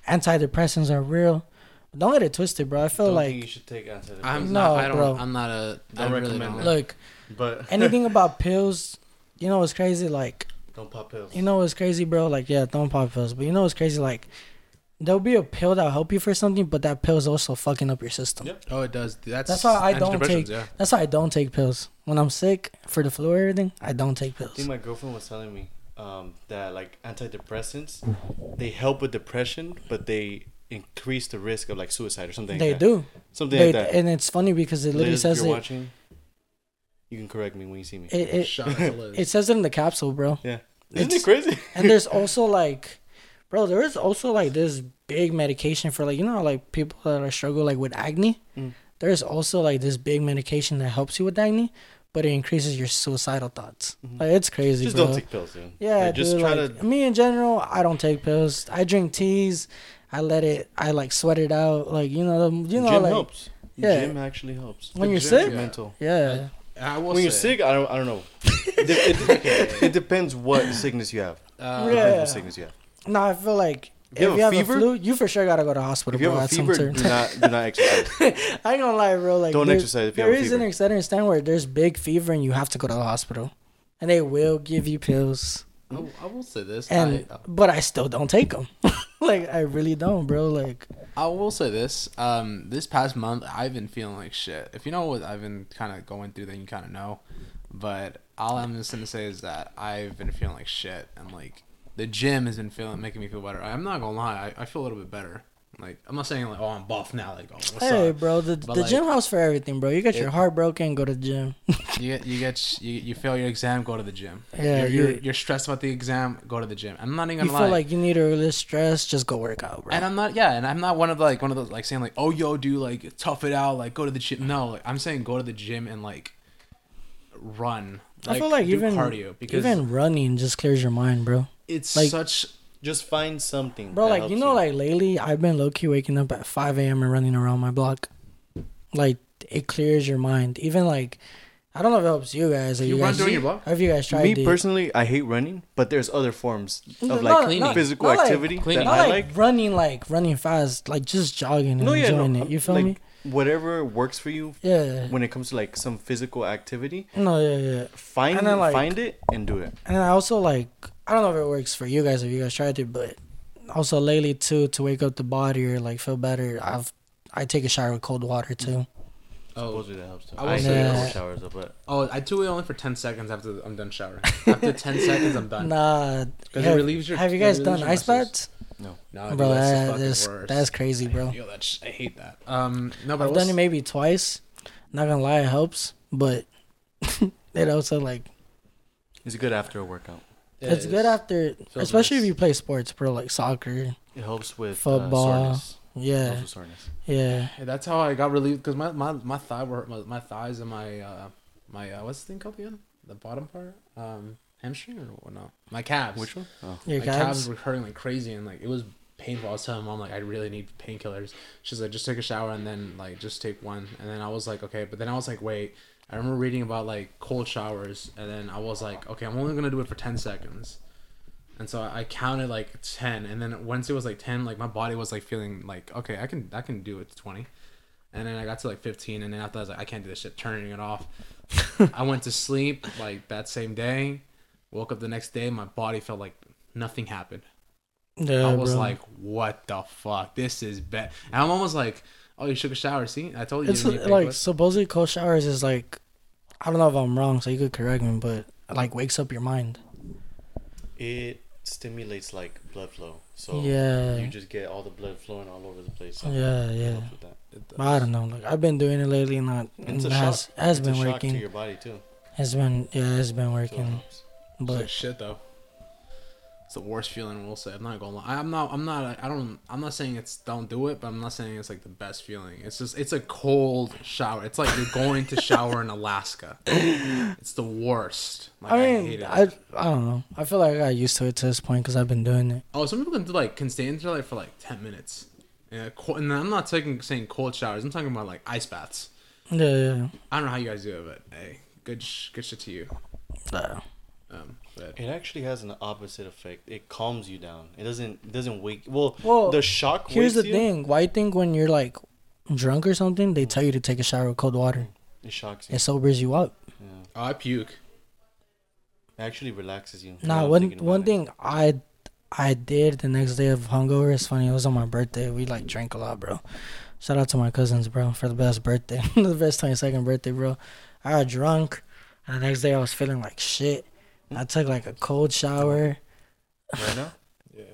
antidepressants are real. Don't get it twisted, bro. I feel Don't like think you should take antidepressants. I'm No, not. I don't. bro. I'm not a. Don't I really recommend don't. that. look but anything about pills. You know it's crazy? Like don't pop pills. you know what's crazy, bro? Like yeah, don't pop pills. But you know what's crazy? Like there'll be a pill that'll help you for something, but that pill's also fucking up your system. Yep. Oh, it does. That's That's why I don't take- Yeah. That's why I don't take pills when I'm sick for the flu or everything. I don't take pills. I pills. think my girlfriend was telling me um, that like antidepressants, they help with depression, but they increase the risk of like suicide or something. They like that. do. something They, like that. and it's funny because it literally Liz, says you're it. watching, you can correct me when you see me. It, it, Shout out to Liz. it says it in the capsule, bro. yeah, isn't it's- it crazy? and there's also like bro there is also like this big medication for like you know like people that are struggle like with acne Mm. there's also like this big medication that helps you with acne but it increases your suicidal thoughts Mhm. like it's crazy just bro. don't take pills, dude. yeah Like, just dude, try like, to. me in general i don't take pills i drink teas i let it i like sweat it out like you know the- you know gym like helps. yeah. Gym actually helps. When you're gym, sick? yeah. mental. yeah I will When you're say, sick, I don't. I don't know. it, it, it depends what sickness you have. Uh, Depends Yeah. what sickness you have. no i feel like If you if have you a have fever- a flu, you for sure gotta go to the hospital, If you bro. have a at some fever, certain do time. not do not exercise. I ain't gonna lie, bro. Like, Don't there- exercise if you have a is fever. an certain extent where there's big fever and you have to go to the hospital, and they will give you pills. I, I will say this. And I, but I still don't take them. like I really don't, bro. Like I will say this. Um, this past month, I've been feeling like shit. If you know what I've been kind of going through, then you kind of know. But all I'm just gonna say is that I've been feeling like shit, and like the gym has been feeling making me feel better. I'm not gonna lie, I, I feel a little bit better. Like I'm not saying like oh I'm buff now. Like oh what's hey, up? bro, the But, the like, gym house for everything, bro. You get your heart broken, go to the gym. You get you get you, you fail your exam, go to the gym. Yeah, you're, you're, you- you're stressed about the exam, go to the gym. I'm not even you gonna feel lie. like you need to release stress, just go work out, bro. And I'm not, yeah, and I'm not one of the, like one of those like saying like, oh yo, dude, like tough it out, like go to the gym. No, like I'm saying go to the gym and like run. I feel like do even cardio because even running just clears your mind, bro. it's like- such. Just find something. Bro, that like you helps know, like lately I've been low key waking up at five a.m. and running around my block. Like it clears your mind. Even like I don't know if it helps you guys. Or You you, run guys, during your block? Have you guys tried me it? personally, I hate running, but there's other forms of not- like Cleaning. physical not like- activity Cleaning. that Not I like, like. running, like running fast, like just jogging and No, yeah, no, enjoying it. You feel like, me? Whatever works for you Yeah. when it comes to like some physical activity, No, yeah, yeah. find And then, like- find it and do it. And I also like I don't know if it works for you guys if you guys tried it, but also lately too to wake up the body or like feel better. I've I take a shower with cold water too. Oh, Supposedly that helps too. I I, will say- Yeah. cold showers but oh, I do it only for ten seconds after I'm done showering. After ten seconds, I'm done. Nah, Because it relieves your. have you guys done ice baths? No. No, dude, Bro, that's the that, fucking that's worst. that's crazy, bro. Yo, that's I hate that. Um, no, but I I've done it maybe twice. Not gonna lie, it helps, but it also like It's good after a workout. it's good after, especially if you play sports, bro, like soccer. It helps with Football. Uh, soreness. It Yeah, helps with soreness. yeah. Hey, that's how I got relieved because my, my my thigh were my, my thighs and my uh my uh, what's the thing called again? The bottom part, um, hamstring or what? No, my calves. Which one? Oh. Your my calves calves. were hurting like crazy and like it was painful. I was telling mom like I really need painkillers. She's like just take a shower and then like just take one. And then I was like okay, but then I was like wait. I remember reading about like cold showers and then I was like okay, I'm only gonna do it for ten seconds. And so I counted like ten, and then once it was like ten, like my body was like feeling like okay, I can I can do it to twenty, and then I got to like fifteen, and then after I was like I can't do this shit, turning it off. I went to sleep like that same day, woke up the next day, my body felt like nothing happened. Yeah, I was bro. like, what the fuck? This is bad. And I'm almost like, oh, you took a shower. See, I told you. it's you didn't need like painkillers. supposedly cold showers is like, I don't know if I'm wrong, so you could correct me, but like wakes up your mind. It stimulates like blood flow. So Yeah. you just get all the blood flowing all over the place. So Yeah, it yeah. helps with that. It does. But I don't know. Like I've been doing it lately, not It's it a has shock. has it's been a shock working. to your body too. It's been yeah, it's been So it working. It's like But shit though. It's the worst feeling we'll say. I'm not gonna lie. I'm not. I'm not. I don't. I'm not saying it's don't do it, but I'm not saying it's like the best feeling. It's just. It's a cold shower. It's like you're going to shower in Alaska. It's the worst. Like, I hate mean, it. I I don't know. I feel like I got used to it to this point because I've been doing it. Oh, some people can do like can stay in there like for like ten minutes. Yeah, and I'm not taking saying cold showers. I'm talking about like ice baths. Yeah, yeah. I don't know how you guys do it, but hey, good sh- good shit to you. yeah. Um, but It actually has an opposite effect. It calms you down. It doesn't. It doesn't wake. Well, Well, the shock. Here's wakes the you, thing. Why you think when you're like drunk or something, they tell you to take a shower with cold water? It shocks you. It sobers you up. Yeah. oh, I puke. It actually relaxes you. Nah, one one about it. thing I I did the next day of hungover. It's funny. It was on my birthday. We like drank a lot, bro. Shout out to my cousins, bro, for the best birthday, the best twenty second birthday, bro. I got drunk, and the next day I was feeling like shit. I took like a cold shower. Right now. Yeah.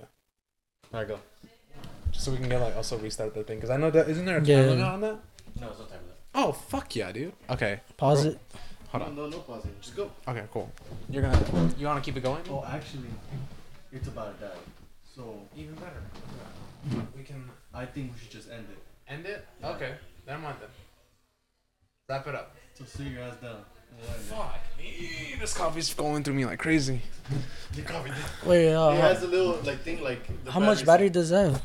There I go. Just so we can get like also restart the thing because I know that isn't there a time Yeah. limit on that? No, it's not time for that. Oh fuck yeah, dude. Okay, Pause it. hold on. No, no, pause it. Just go. Okay, cool. You're gonna you wanna keep it going? Oh, actually, it's about to die. So even better. We can I think we should just end it. end it. Okay, never mind then. Wrap it up. So sit your ass down. Fuck me. This coffee's going through me like crazy. The coffee. Wait, uh, It has a little like thing like. the how much batteries- battery does that have?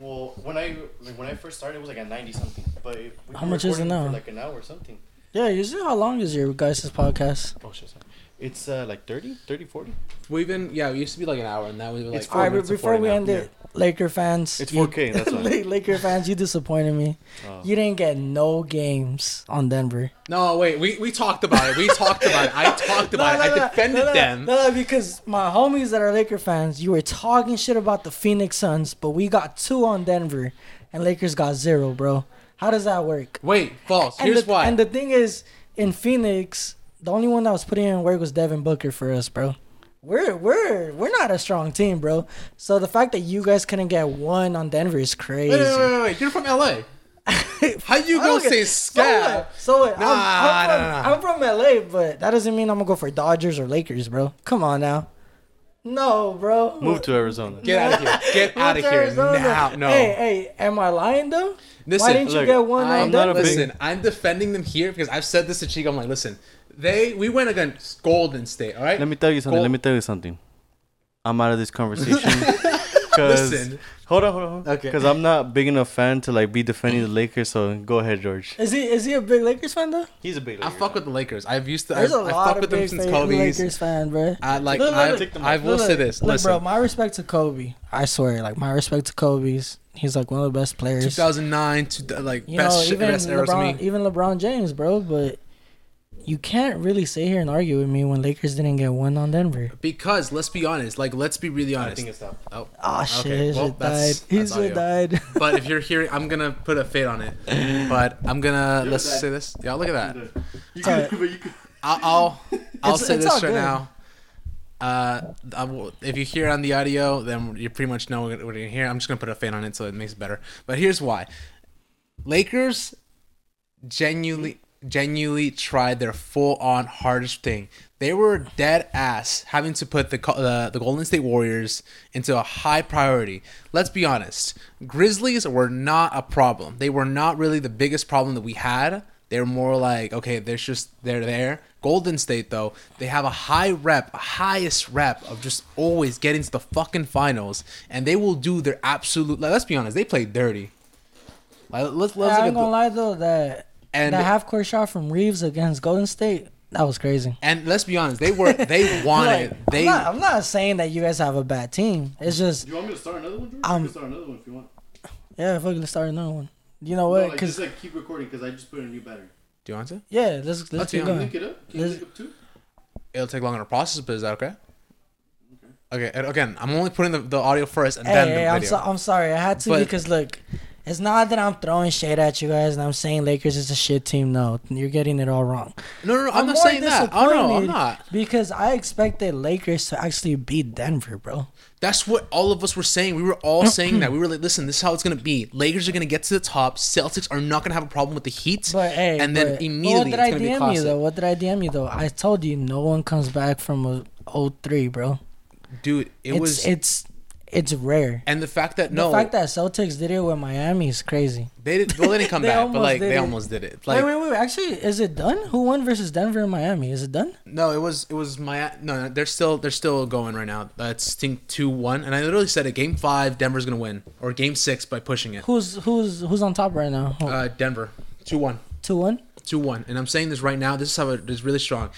Well, when I like when I first started, it was like at ninety something. But we've How much is it now? For like an hour or something. Yeah, usually how long is your guys' podcast? Oh shit, sorry. It's uh like 30, 30, 40. We've been yeah, it used to be like an hour and now we were like It's four All right, minutes to before 40 we now. end it, Laker fans. It's you- 4K, that's why. Laker fans, you disappointed me. Oh. You didn't get no games on Denver. No, wait, we, we talked about it. We talked about it. I talked about it. I defended no, no, them. No, no, because my homies that are Laker fans, you were talking shit about the Phoenix Suns, but we got two on Denver, and Lakers got zero, bro. How does that work? Wait, false. And Here's the, why. And the thing is, in Phoenix, the only one that was putting in work was Devin Booker for us, bro. We're we're we're not a strong team, bro. So the fact that you guys couldn't get one on Denver is crazy. wait, wait, wait, wait. You're from LA. How you I gonna don't get- say So what? So what? Nah, I'm, I'm, from, nah, nah. I'm from LA, but that doesn't mean I'm gonna go for Dodgers or Lakers, bro. Come on now. No, bro. Move to Arizona. Get out of here. Get out of here Arizona. now. No. Hey, hey, am I lying though? Listen, Why didn't you get one I'm on not a Denver? big- Listen, I'm defending them here because I've said this to Chico. I'm like, listen, they we went against Golden State, all right? Let me tell you something. Gold- Let me tell you something. I'm out of this conversation. Cause Listen. hold on, hold on, hold on. Okay. Because I'm not big enough fan to like be defending the Lakers. So go ahead, George. Is he is he a big Lakers fan though? He's a big. Lakers I fuck with the Lakers. I've used to. There's I've, a I lot fuck of with them since fa- Lakers fan, bro. I like. Look, look, I, look. I will Look, say this. Look, Listen, bro, my respect to Kobe. I swear, like my respect to Kobe's. He's like one of the best players. 2009 to like You best know, even best LeBron, me. even LeBron James, bro. But you can't really sit here and argue with me when Lakers didn't get one on Denver. Because let's be honest, like let's be really honest. I honest. think it's that. oh, Oh shit, Okay, well, shit that's- died. His that's shit audio. died. but if you're hearing, I'm gonna put a fade on it. But I'm gonna let's that. say this. Yeah, look at that. You Sorry. could, but you could. I'll I'll, I'll say this right good. now. Uh, I will, if you hear on the audio, then you pretty much know what you're gonna hear. I'm just gonna put a fade on it so it makes it better. But here's why: Lakers genuinely genuinely tried their full on hardest thing. They were dead ass having to put the uh, the Golden State Warriors into a high priority. Let's be honest, Grizzlies were not a problem. They were not really the biggest problem that we had. They were more like okay, there's just they're there. Golden State though, they have a high rep, highest rep of just always getting to the fucking finals, and they will do their absolute. Like, let's be honest, they played dirty. Like, let's let's I look ain't at gonna the, lie though that And- that half court shot from Reaves against Golden State that was crazy. and let's be honest, they were they wanted Like, they I'm, not, I'm not saying that you guys have a bad team. It's just Do you want me to start another one, George? Um, you can start another one if you want. yeah, fuck, let's start another one. You know No, what? like, Because just like keep recording because I just put a new battery. Do you want to? yeah, let's let's Let's keep be honest. going. Link it up. Can you There's- link up too? It'll take longer to process, but is that okay? Okay, and again, I'm only putting the, the audio first and Hey, then hey, the I'm, video. so, I'm sorry. I had to But- because look, it's not that I'm throwing shade at you guys and I'm saying Lakers is a shit team. No, you're getting it all wrong. no, no, no, I'm, not saying that. Oh no, I'm not. Because I expected Lakers to actually beat Denver, bro. That's what all of us were saying. We were all saying that. We were like, listen, this is how it's gonna be. Lakers are gonna get to the top. Celtics are not gonna have a problem with the Heat. But hey, and then but- but immediately what did it's I gonna be DM you though? What did I DM you though? I told you no one comes back from a 03, bro. Dude, it it's was it's it's rare. and the fact that The no, fact that Celtics did it with Miami is crazy. they did. Well, they didn't come They back, but like they it. almost did it. Like wait, wait, wait. Actually, is it done? Who won versus Denver and Miami? Is it done? No, it was it was my no. no, They're still they're still going right now. That's think two one, and I literally said it. Game five, Denver's gonna win, or game six by pushing it. Who's who's who's on top right now? Uh, Denver, two one, Two one. two one, and I'm saying this right now. This is how it is really strong.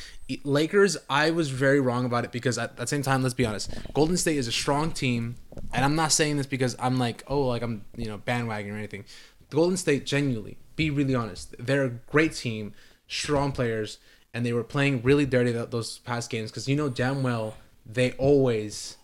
Lakers, I was very wrong about it because at, at the same time, let's be honest, Golden State is a strong team, and I'm not saying this because I'm like, oh, like I'm you know bandwagon or anything. The Golden State, genuinely, be really honest, they're a great team, strong players, and they were playing really dirty those past games because you know damn well they always,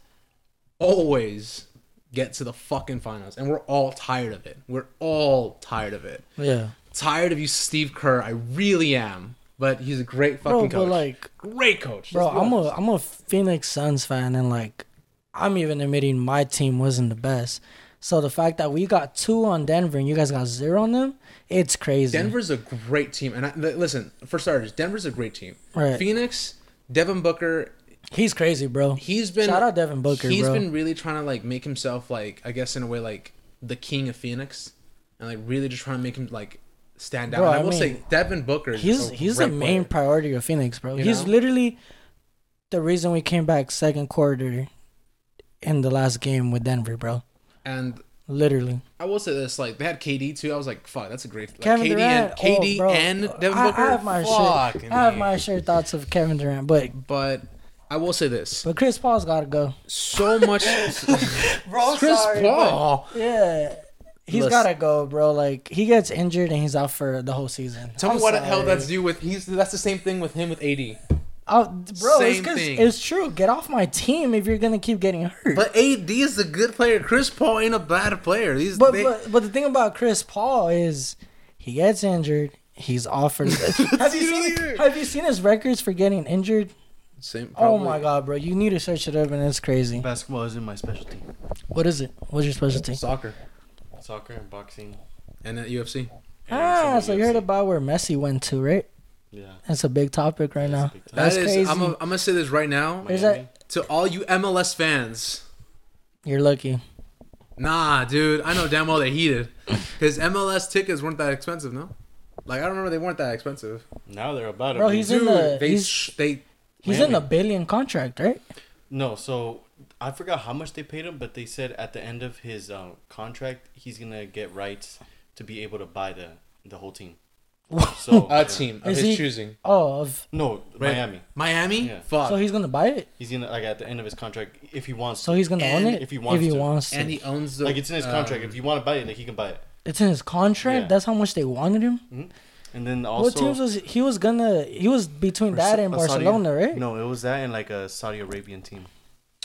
always get to the fucking finals, and we're all tired of it. We're all tired of it. Yeah, Tired of you, Steve Kerr. I really am. But he's a great bro. fucking But coach. like, great coach. bro, I'm a. I'm a Phoenix Suns fan, and like, I'm even admitting my team wasn't the best. So the fact that we got two on Denver and you guys got zero on them, it's crazy. Denver's a great team, and I, li- listen, for starters, Denver's a great team. Right. Phoenix, Devin Booker, He's crazy, bro. he's been Shout out Devin Booker, He's bro. been really trying to like make himself like I guess in a way like the king of Phoenix, and like really just trying to make him like stand out. Bro, and I, I will say mean, Devin Booker. He's a he's the main player. priority of Phoenix, bro. You he's know? literally the reason we came back second quarter in the last game with Denver, bro. and Literally. I will say this: like they had KD too. I was like, fuck, that's a great. Like, Kevin KD Durant, and KD oh, and Devin I, Booker. I have my fucking shit. I have my sure thoughts of Kevin Durant, but But I will say this: but Chris Paul's gotta go. so much. Bro, Chris Paul. Yeah. He's Listen. gotta go, bro. Like he gets injured and he's out for the whole season. Tell me I'm what the hell that's do with. He's that's the same thing with him with AD. Oh, bro, it's, Same 'cause thing. it's true. Get off my team if you're gonna keep getting hurt. But AD is a good player. Chris Paul ain't a bad player. These But they- but but the thing about Chris Paul is he gets injured. He's offered. have you seen Have you seen his records for getting injured? same. Oh probably. my god, bro! You need to search it up, and it's crazy. Basketball isn't my specialty. What is it? What's your specialty? Soccer Soccer and boxing. and then UFC. Ah, so some you heard about where Messi went to, right? Yeah. That's a big topic right now. big topic. That That's crazy. I'm, a, I'm gonna say this right now There's Miami. that. to all you MLS fans. You're lucky. Nah, dude, I know damn well they heated. His MLS tickets weren't that expensive, no? Like I don't remember they weren't that expensive. Now they're about Bro, to be. he's in the they he's, they he's in a billion contract, right? No, so I forgot how much they paid him, but they said at the end of his um, contract, he's gonna get rights to be able to buy the the whole team. So a yeah. team of Is his he- choosing. Oh, of, No, Right. Miami. Miami. Yeah. Fuck. so he's gonna buy it. He's gonna like at the end of his contract if he wants. So he's gonna And own it if he wants If he to. wants to. and he owns the like it's in his contract. um, if you want to buy it, like he can buy it. it's in his contract. Yeah. That's how much they wanted him. And then also what teams was he was gonna? He was between that and a Saudi- Barcelona, right? No, it was that and like a Saudi Arabian team.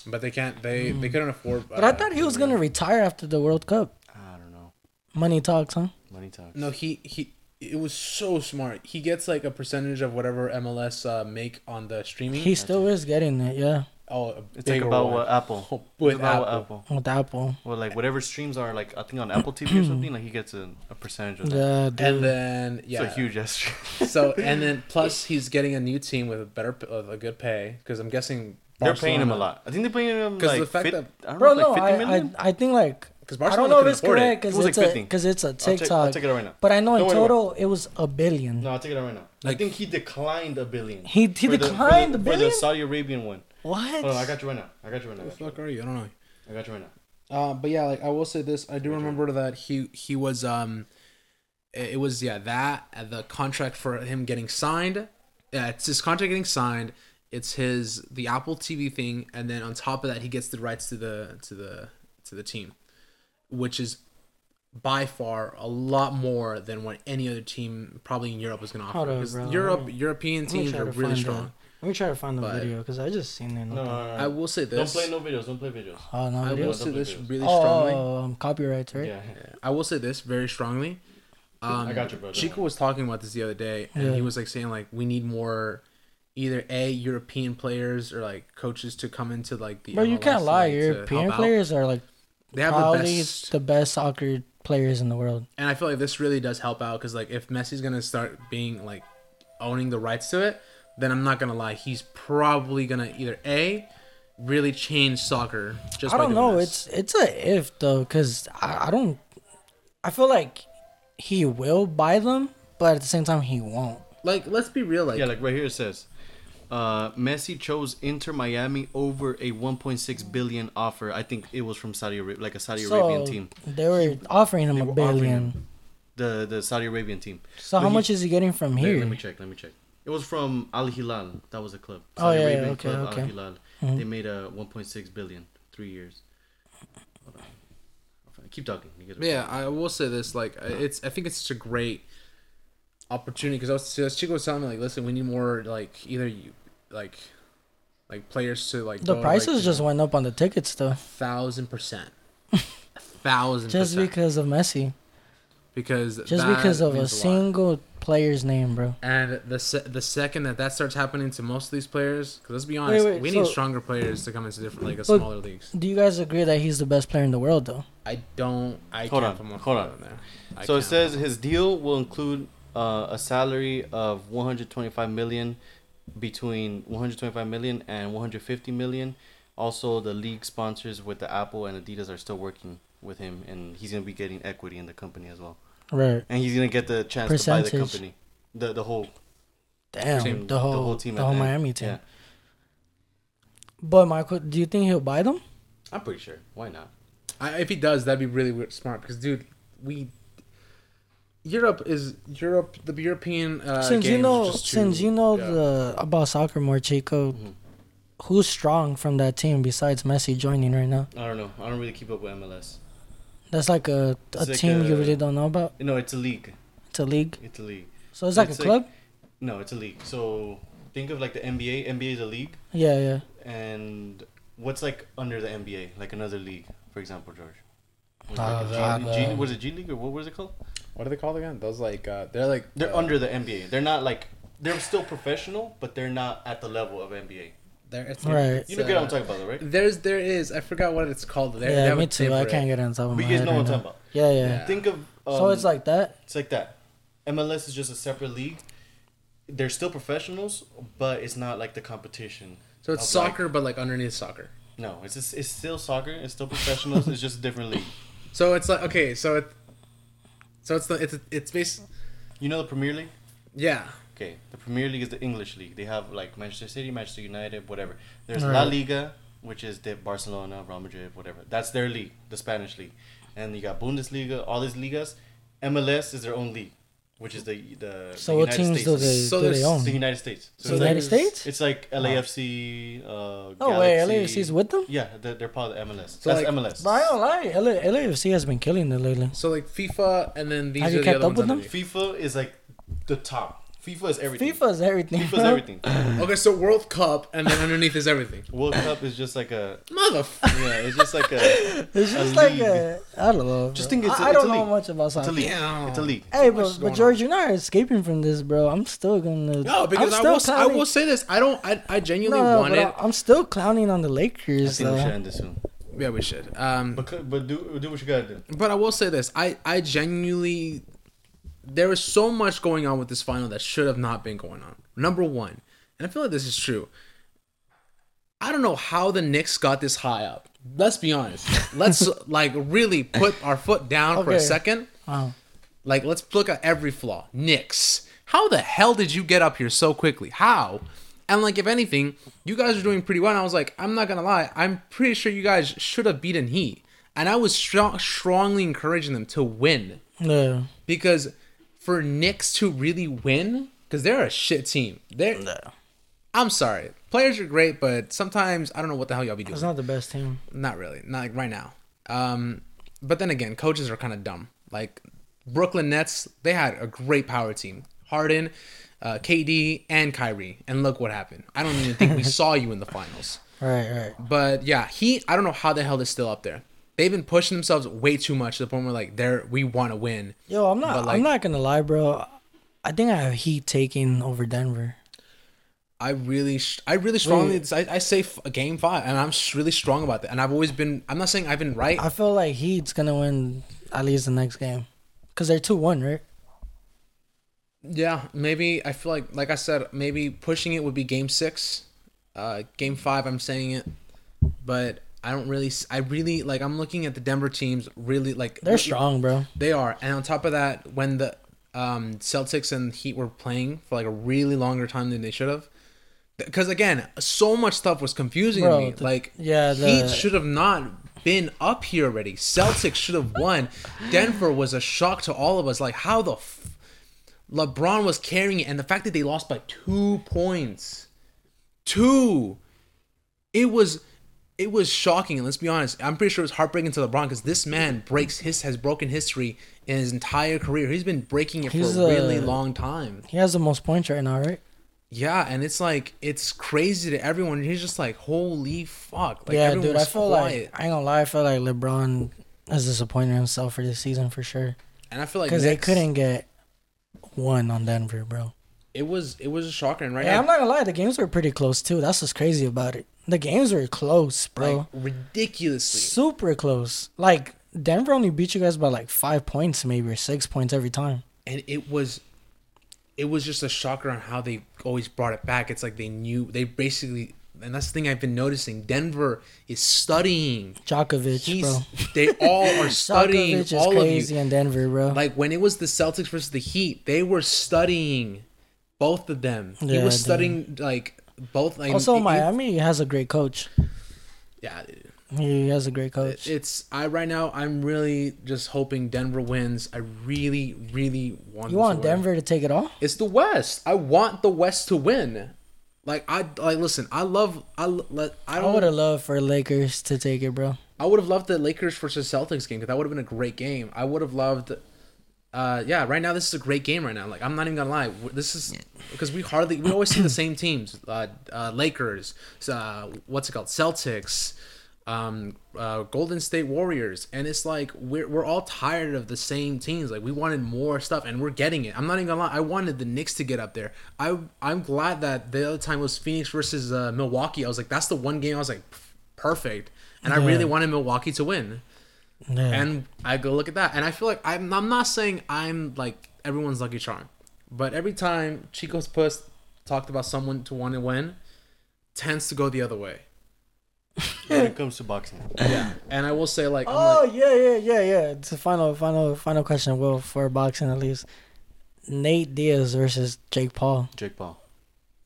But they can't. They they couldn't afford. Hmm. But uh, I thought he was gonna retire after the World Cup. I don't know. Money talks, huh? Money talks. No, he he it was so smart. He gets like a percentage of whatever MLS uh, make on the streaming. He still is getting it, yeah, oh, It's like about one. what Apple. With about Apple. Apple. with Apple. Well, like whatever streams are, like I think on Apple TV or something, like he gets a, a percentage of that. Yeah, dude. And then yeah, It's a huge ass stream. so and then plus he's getting a new team with a better with a good pay because I'm guessing They're paying him a lot. I think they're paying him 'Cause like the fact fit, that- I don't Bro, know, no, like 50 I, I, million? I think like because I don't know if it's afford correct it. because It was it's like a 50. because it's a I'll take, I'll TikTok. take it right now. But I know in Don't worry total it was a billion. No, I'll take it right now. I think he declined a billion. He he For the- declined for the the, billion. for the Saudi Arabian one. what? Hold on, I got you right now. I got you right now. I What the fuck are you? I don't know. I got you right now. Uh, but yeah, like I will say this, I do remember that he he was um, it it was yeah that uh, the contract for him getting signed, yeah, it's his contract getting signed. It's his the Apple TV thing, and then on top of that, he gets the rights to the to the to the team, which is by far a lot more than what any other team probably in Europe was gonna offer. Hold on, Because bro. Europe me- European Let teams are really strong. The, let me try to find the But- video because I just seen it. No, no, no, no. I will say this. Don't play no videos. Don't play videos. Oh no, I video. will Don't say play this videos. really oh, um, copyrights, right? Yeah. yeah. I will say this very strongly. Um, I got you, bro. Don't Chico was talking about this the other day, and Yeah. he was like saying like we need more, either a European players or like coaches to come into like the. Bro, you can't lie. like, European help out. players are like They have the best, the best soccer players in the world. and I feel like this really does help out because like if Messi's gonna start being like owning the rights to it, then I'm not gonna lie, he's probably gonna either a really change soccer. Just I by don't doing know. this. It's it's a if though, because I, I don't. I feel like he will buy them, but at the same time he won't. like let's be real, like yeah, like right here it says, uh, Messi chose Inter Miami over a 1.6 billion offer. I think it was from Saudi Arabia, like a Saudi Arabian So team. they were offering him They a billion. him. The the Saudi Arabian team. So But how he- much is he getting from here? let me check. Let me check. It was from Al Hilal. That was a club. Oh, yeah, yeah, okay, okay. Al Hilal. Mhm. They made a 1.6 billion three years. Hold on. Keep talking. You guys are- Yeah, I will say this. Like, I- it's I think it's such a great opportunity because I was as Chico was telling me like, listen, we need more like either you like like players to like the go, prices like, just went up on the tickets though, thousand percent, a thousand just percent because of Messi, because just because of a means lot. single player's name, bro. And the se- the second that that starts happening to most of these players, because let's be honest, wait, we need stronger players to come into different like a smaller leagues. Do you guys agree that he's the best player in the world though? I don't. I Hold can't on, hold foot on. there. I So it can't. says his deal will include uh, a salary of 125 million between 125 million and 150 million. Also, the league sponsors with the Apple and Adidas are still working with him, and he's gonna be getting equity in the company as well. Right. And he's gonna get the chance to buy the company, the the whole Damn. Team- the whole team. the whole end. Miami team. Yeah, But Michael, do you think he'll buy them? I'm pretty sure. Why not? I, if he does, that'd be really smart because, dude, we Europe is Europe. The European uh, since you know, too- since you know yeah. the about soccer more, Chico, Mhm. who's strong from that team besides Messi joining right now? I don't know. I don't really keep up with MLS. That's like a a It's like team you really don't know about. No, it's a league. It's a league, It's a league. so it's like It's a like- club. No, it's a league. So think of like the NBA. NBA is a league. Yeah, yeah. And what's like under the NBA, like another league, for example, George? What's Uh, like a the- G, G, was it G League or what was it called? What are they called again? Those like uh, they're like They're uh, under the NBA. They're not like they're still professional, but they're not at the level of NBA. They're, it's, Right. You know uh, what I'm talking about, though, right? There's there is I forgot what it's called. They're, yeah, me too. I for can't get on top of But my you guys head know right what I'm talking about. Yeah, yeah. Yeah. Think of um, so it's like that. it's like that. MLS is just a separate league. They're still professionals, but it's not like the competition. So it's of, like- soccer, but like underneath soccer. No, it's just, it's still soccer. It's still professionals. it's just a different league. So it's like okay, so it, so it's the it's it's based You know the Premier League? yeah. Okay, the Premier League is the English league. They have like Manchester City, Manchester United, whatever. There's Right. La Liga, which is the Barcelona, Real Madrid, whatever. That's their league, the Spanish league. And you got Bundesliga, all these ligas. MLS is their own league, which is the the, So the what United teams States. do they So do they own? The United States. So The it's United like, States? It's like LAFC. Uh, Oh wait, Galaxy. LAFC's with them. Yeah, they're, they're part of the MLS. So, That's like- MLS. But I don't lie. LA, LAFC has been killing it lately. So like FIFA, and then these Have are you the kept other up ones with them? FIFA is like the top. FIFA is everything. FIFA's everything. FIFA's bro. everything. Okay, so World Cup, and then underneath is everything. World Cup is just like a Motherfucker. yeah. It's just like a. It's a just like league. a. I don't know. Just think it's a- I, I it's don't a know league. much about It's a soccer. league. Damn. It's a league. Hey, much but, going but on. George, you're not escaping from this, bro. I'm still gonna. No, because I'm I still will. I will say this. I don't. I, I genuinely No, want but it. I- I'm still clowning on the I Lakers. think we should end this soon. Yeah, we should. Um, But but do do what you gotta do. But I will say this: I I genuinely there was so much going on with this final that should have not been going on. Number one, and I feel like this is true. I don't know how the Knicks got this high up. Let's be honest. Let's like really put our foot down for a second. Wow. Like let's look at every flaw. Knicks. How the hell did you get up here so quickly? How? And like if anything, you guys are doing pretty well. And I was like, I'm not gonna lie, I'm pretty sure you guys should have beaten Heat. And I was strong, strongly encouraging them to win Yeah. because for Knicks to really win, because they're a shit team. They're I'm sorry, players are great, but sometimes I don't know what the hell y'all be doing. It's not the best team. Not really. Not like right now. Um, but then again, coaches are kind of dumb. Like Brooklyn Nets, they had a great power team. Harden, uh, KD, and Kyrie. And look what happened. I don't even think we saw you in the finals. Right, right. But yeah, he. I don't know how the hell they're still up there. They've been pushing themselves way too much to the point where like they're we want to win. Yo, I'm not. Like- I'm not gonna lie, bro. I think I have Heat taking over Denver. I really, I really strongly, I, I say f- game five, and I'm really strong about that. And I've always been. I'm not saying I've been right. I feel like Heat's gonna win at least the next game, cause they're two one, right? Yeah, maybe I feel like like I said, maybe pushing it would be game six. Uh game five I'm saying it. But I don't really I really like I'm looking at the Denver teams really like They're strong, bro. They are. And on top of that, when the um Celtics and Heat were playing for like a really longer time than they should have. Because again, so much stuff was confusing Bro, me. the- like yeah, the- Heat should have not been up here already. Celtics should have won. Denver was a shock to all of us. Like how the f- LeBron was carrying it, and the fact that they lost by two points, two, it was, it was shocking. And let's be honest, I'm pretty sure it was heartbreaking to LeBron because this man breaks his has broken history in his entire career. He's been breaking it He's, for a really uh, long time. He has the most points right now, right? Yeah, and it's like it's crazy to everyone. He's just like, holy fuck! Like, yeah, dude. I feel quiet. like I ain't gonna lie. I feel like LeBron has disappointed himself for this season for sure, and I feel like because they couldn't get one on Denver, bro. It was it was a shocker, and right Yeah, now, I'm not gonna lie. The games were pretty close too. That's what's crazy about it. The games were close, bro. like ridiculously. Super close. Like Denver only beat you guys by like five points, maybe or six points every time. and it was it was just a shocker on how they always brought it back it's like they knew they basically and that's the thing i've been noticing denver is studying Jokic, He's, bro. they all are studying Jokic is all of crazy in Denver, bro. like when it was the celtics versus the heat they were studying both of them he Yeah, was dude. studying like both like also, it- it- Miami has a great coach. yeah. He has a great coach. it's i right now i'm really just hoping denver wins i really really want you want to win. Denver to take it all? It's the West. I want the West to win. Like I like listen. I love. I let. I I would have loved for Lakers to take it, bro. I would have loved the Lakers versus Celtics game because that would have been a great game. I would have loved. Uh, yeah. Right now, this is a great game. Right now, like I'm not even gonna lie. This is because we hardly we always see the same teams. Uh, uh Lakers. Uh, what's it called? Celtics. Um, uh, Golden State Warriors, and it's like we're we're all tired of the same teams. Like we wanted more stuff, and we're getting it. I'm not even gonna lie. I wanted the Knicks to get up there. I I'm glad that the other time was Phoenix versus uh, Milwaukee. I was like, that's the one game I was like, perfect, and I really wanted Milwaukee to win. Yeah. And I go look at that, and I feel like I'm I'm not saying I'm like everyone's lucky charm, but every time Chico's Puss talked about someone to want to win, tends to go the other way. when it comes to boxing. Yeah, and I will say like, I'm oh like yeah, yeah, yeah, yeah. It's a final, final, final question. Well, for boxing at least, Nate Diaz versus Jake Paul. Jake Paul.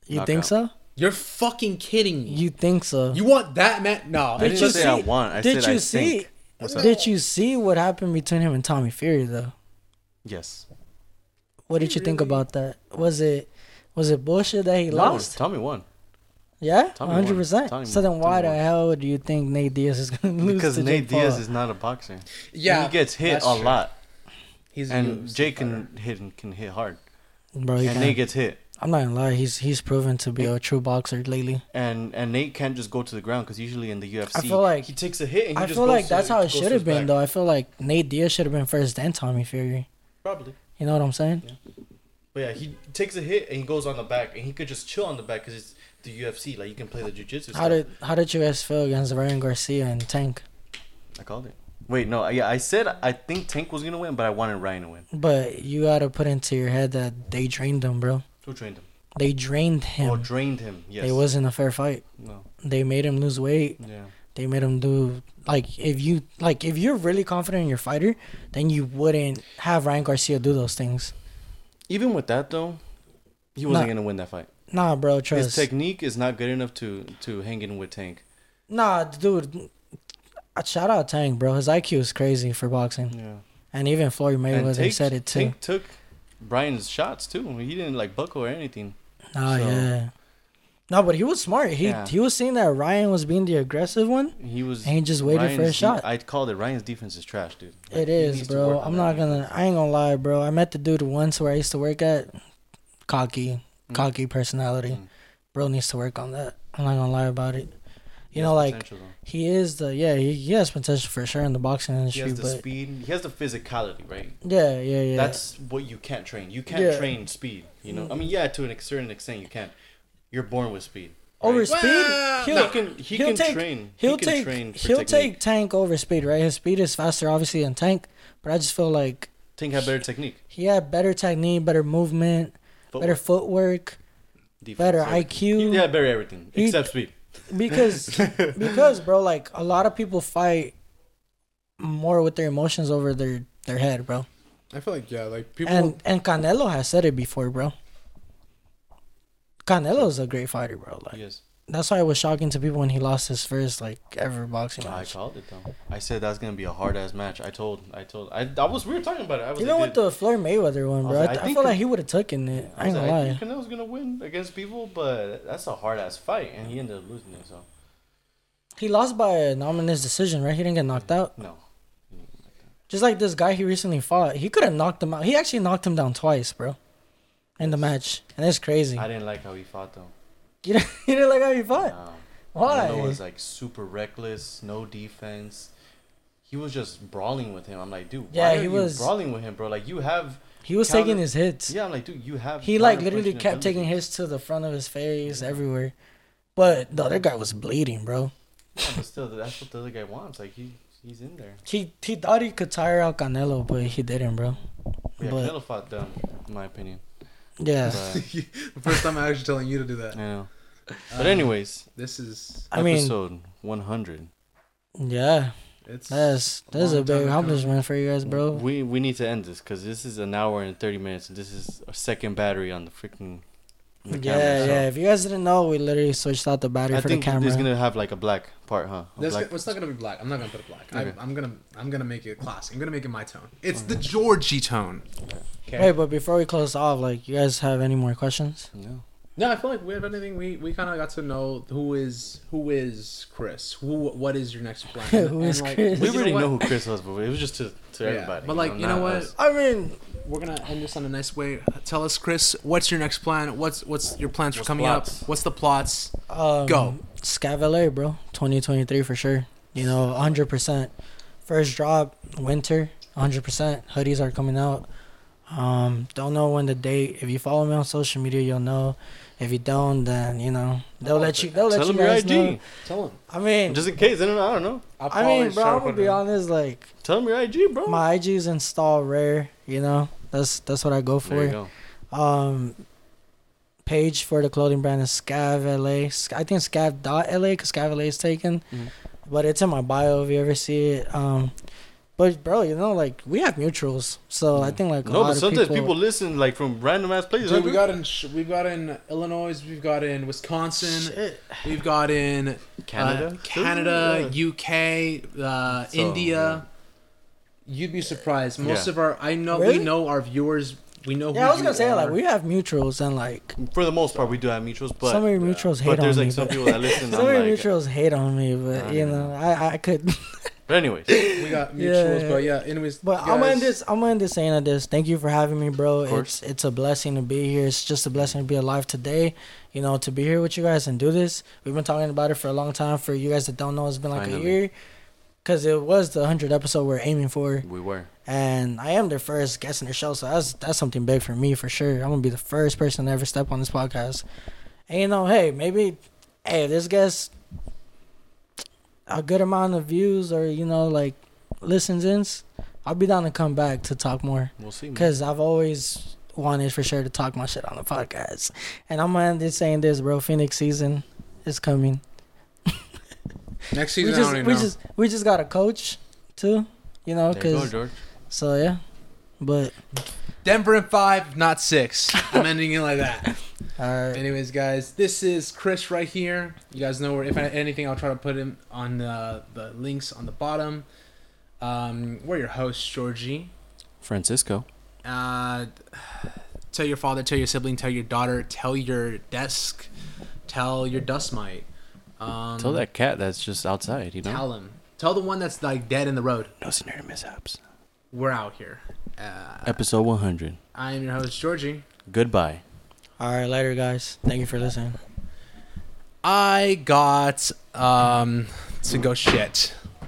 You Knockout. think so? you're fucking kidding me. You think so? You want that man? No, I Did didn't you say see- I want. I did said you I see? think. What's up? Did you see what happened between him and Tommy Fury though? Yes. What did you think about that? Was it was it bullshit that he No, lost? Tommy won. Yeah, Tommy hundred won. percent. Tommy So won. then, why Tommy the won. hell do you think Nate Diaz is gonna lose Because to Nate Jake Paul? Diaz is not a boxer. yeah, he gets hit that's a true. lot, He's a and Jake fighter. can hit and can hit hard. Bro, he and can't. Nate gets hit. I'm not gonna lie. He's he's proven to be a true boxer lately. And and Nate can't just go to the ground because usually in the UFC, I feel like- he takes a hit and he I just feel goes like to- that's how it should have been, back. though. I feel like Nate Diaz should have been first, then Tommy Fury. Probably. You know what I'm saying? Yeah. But yeah, he takes a hit and he goes on the back and he could just chill on the back because it's the UFC. Like you can play the jujitsu. How did how did you guys feel against Ryan Garcia and Tank? I called it? Wait, no, yeah, I said I think Tank was gonna win, but I wanted Ryan to win. But you gotta put into your head that they drained him, bro. Who trained him? They drained Oh, him. drained him. Yes. It wasn't a fair fight. No. They made him lose weight. Yeah. They made him do like if you like if you're really confident in your fighter, then you wouldn't have Ryan Garcia do those things. Even with that though, he wasn't Nah. gonna win that fight. Nah, bro, trust. His technique is not good enough to to hang in with Tank. nah, dude. uh, Shout out Tank, bro. His IQ is crazy for boxing, Yeah. and even Floyd Mayweather Tank, said it too. Tank took Ryan's shots too. He didn't like buckle or anything. Oh So- yeah. No, but he was smart. He Yeah. he was seeing that Ryan was being the aggressive one, He was. and he just waited for a shot. I called it. Ryan's defense is trash, dude. Like, It is, bro. I'm not gonna. I ain't gonna lie, bro. I met the dude once where I used to work at. Cocky, Mm. cocky personality. Mm. Bro needs to work on that. I'm not gonna lie about it. He You know, like though. he is the yeah. He, he has potential for sure in the boxing he industry, has the but speed. He has the physicality, right? yeah, yeah, yeah. That's what you can't train. You can't Yeah. train speed. You know, I mean, yeah, to a certain extent you can't. You're born with speed. over right? speed. Well, He'll, he can. He he'll can take- train. He'll he can take train he'll technique. take tank over speed, right? His speed is faster, obviously, than tank. But I just feel like Tank had better technique. he had better technique, better movement, better Footwork, footwork, defense, better. IQ. He had better everything He- except speed. Because because bro, like a lot of people fight more with their emotions over their their head, bro. I feel like yeah, like people. And and Canelo has said it before, bro. Canelo's a great fighter, bro. Like Yes, that's why it was shocking to people when he lost his first like ever boxing I match. called it though. I said that's gonna be a hard ass match. I told. I told. I. I was. We were talking about it. I was Even like, with the Floyd Mayweather one, bro, was I, like, I I feel like he would have taken it. I I ain't was gonna like, I lie. think Canelo's gonna win against people, but that's a hard ass fight, and he ended up losing it. So He lost by a nominous decision, right? He didn't get knocked out. no. Just like this guy he recently fought, he could have knocked him out. He actually knocked him down twice, bro, in the match, and it's crazy. I didn't like how he fought though. You didn't, you didn't like how he fought? Why? Canelo was like super reckless, no defense. He was just brawling with him. I'm like, dude, Yeah, why are he you was- brawling with him, bro? Like you have, He was counter- taking his hits. yeah. I'm like, dude, you have. He like literally kept taking hits to the front of his face everywhere. But the other guy was bleeding, bro. Yeah, but still, that's what the other guy wants. Like he, he's in there. He he thought he could tire out Canelo, but he didn't, bro. Yeah, But- Canelo fought dumb, in my opinion. Yeah. The first time I'm actually telling you to do that. I know. Um, but anyways, This is I mean, episode 100. yeah. it's That's that's a long big ago. accomplishment for you guys, bro. We we need to end this because this is an hour and 30 minutes, and this is a second battery on the freaking. The Yeah, camera, so yeah. If you guys didn't know, we literally switched out the battery I for the think camera. it's gonna have like a black part, huh? A This, black- it's not gonna be black. I'm not gonna put it black. Okay. I, I'm gonna I'm gonna make it classic. I'm gonna make it my tone. It's the Georgie tone. Okay. Wait, but before we close off, like, you guys have any more questions? no. No, I feel like we have anything. We we kind of got to know who is who is Chris. Who what is your next plan? Who And, is like, Chris? We already what? know who Chris was, but it was just to, to Yeah, everybody. but, like, you know not what? us. I mean, We're gonna end this on a nice way. Tell us, Chris, what's your next plan? What's what's your plans for What's coming plots? up? What's the plots? um, Go. Scav bro. 2023 for sure. You know, 100%. First drop, winter, 100%. Hoodies are coming out. Um, don't know when the date. If you follow me on social media, you'll know. If you don't, then you know they'll let you. They'll let Tell you him your guys IG. know. Tell him. I mean, Just in case, I don't, I don't know. I mean, bro, I'm gonna be honest. Like Tell him your IG, bro. my IG's install rare. You know, that's that's what I go for. there you for. go. Um, page for the clothing brand is Scav LA. Sc- I think Scav dot LA because Scav LA is taken, Mhm. but it's in my bio if you ever see it. Um, but bro, you know, like we have mutuals, so I think like a No, lot but of sometimes people, people, listen like from random ass places. Dude, we got in we've got in Illinois, we've got in Wisconsin, Shit. we've got in Canada, uh, Canada, Yeah. UK, uh, So, India. You'd be surprised. Most Yeah. of our I know Really? we know our viewers. We know. Yeah, I was gonna you say like we have mutuals and like For the most part, we do have mutuals, but some of your mutuals hate but there's on like me. some but- people that listen. some of your like, mutuals hate on me, but you know. know, I I could. But anyways, We got mutuals, Yeah. but yeah. Anyways, But I'm gonna end this. I'm gonna end this saying of this. Thank you for having me, bro. course. It's it's a blessing to be here. It's just a blessing to be alive today. You know, to be here with you guys and do this. We've been talking about it for a long time. For you guys that don't know, it's been like Finally. a year. Cause it was the hundred episode we're aiming for, we were. and I am their first guest in the show, so that's that's something big for me for sure. I'm gonna be the first person to ever step on this podcast. And you know, hey, maybe, hey, this gets a good amount of views or you know like listens ins, I'll be down to come back to talk more. We'll see. Cause I've always wanted for sure to talk my shit on the podcast. And I'm gonna end it saying this, bro. Phoenix season is coming. next We season. I just don't even we know. just we just got a coach too, you know. There you go, Cause so yeah, but Denver in five, not six. I'm ending it like that. all right. Anyways, guys, this is Chris right here. You guys know where. If I, anything, I'll try to put him on the the links on the bottom. Um, we're your hosts, Georgie. Francisco. Uh, tell your father, tell your sibling, tell your daughter, tell your desk, tell your dust mite. Um, Tell that cat that's just outside. You know. Tell him. Tell the one that's like dead in the road. Nosy Nerd Mishaps. We're out here. Uh, Episode 100. I am your host, Georgie. Goodbye. All right, later, guys. Thank you for listening. I got um to go shit.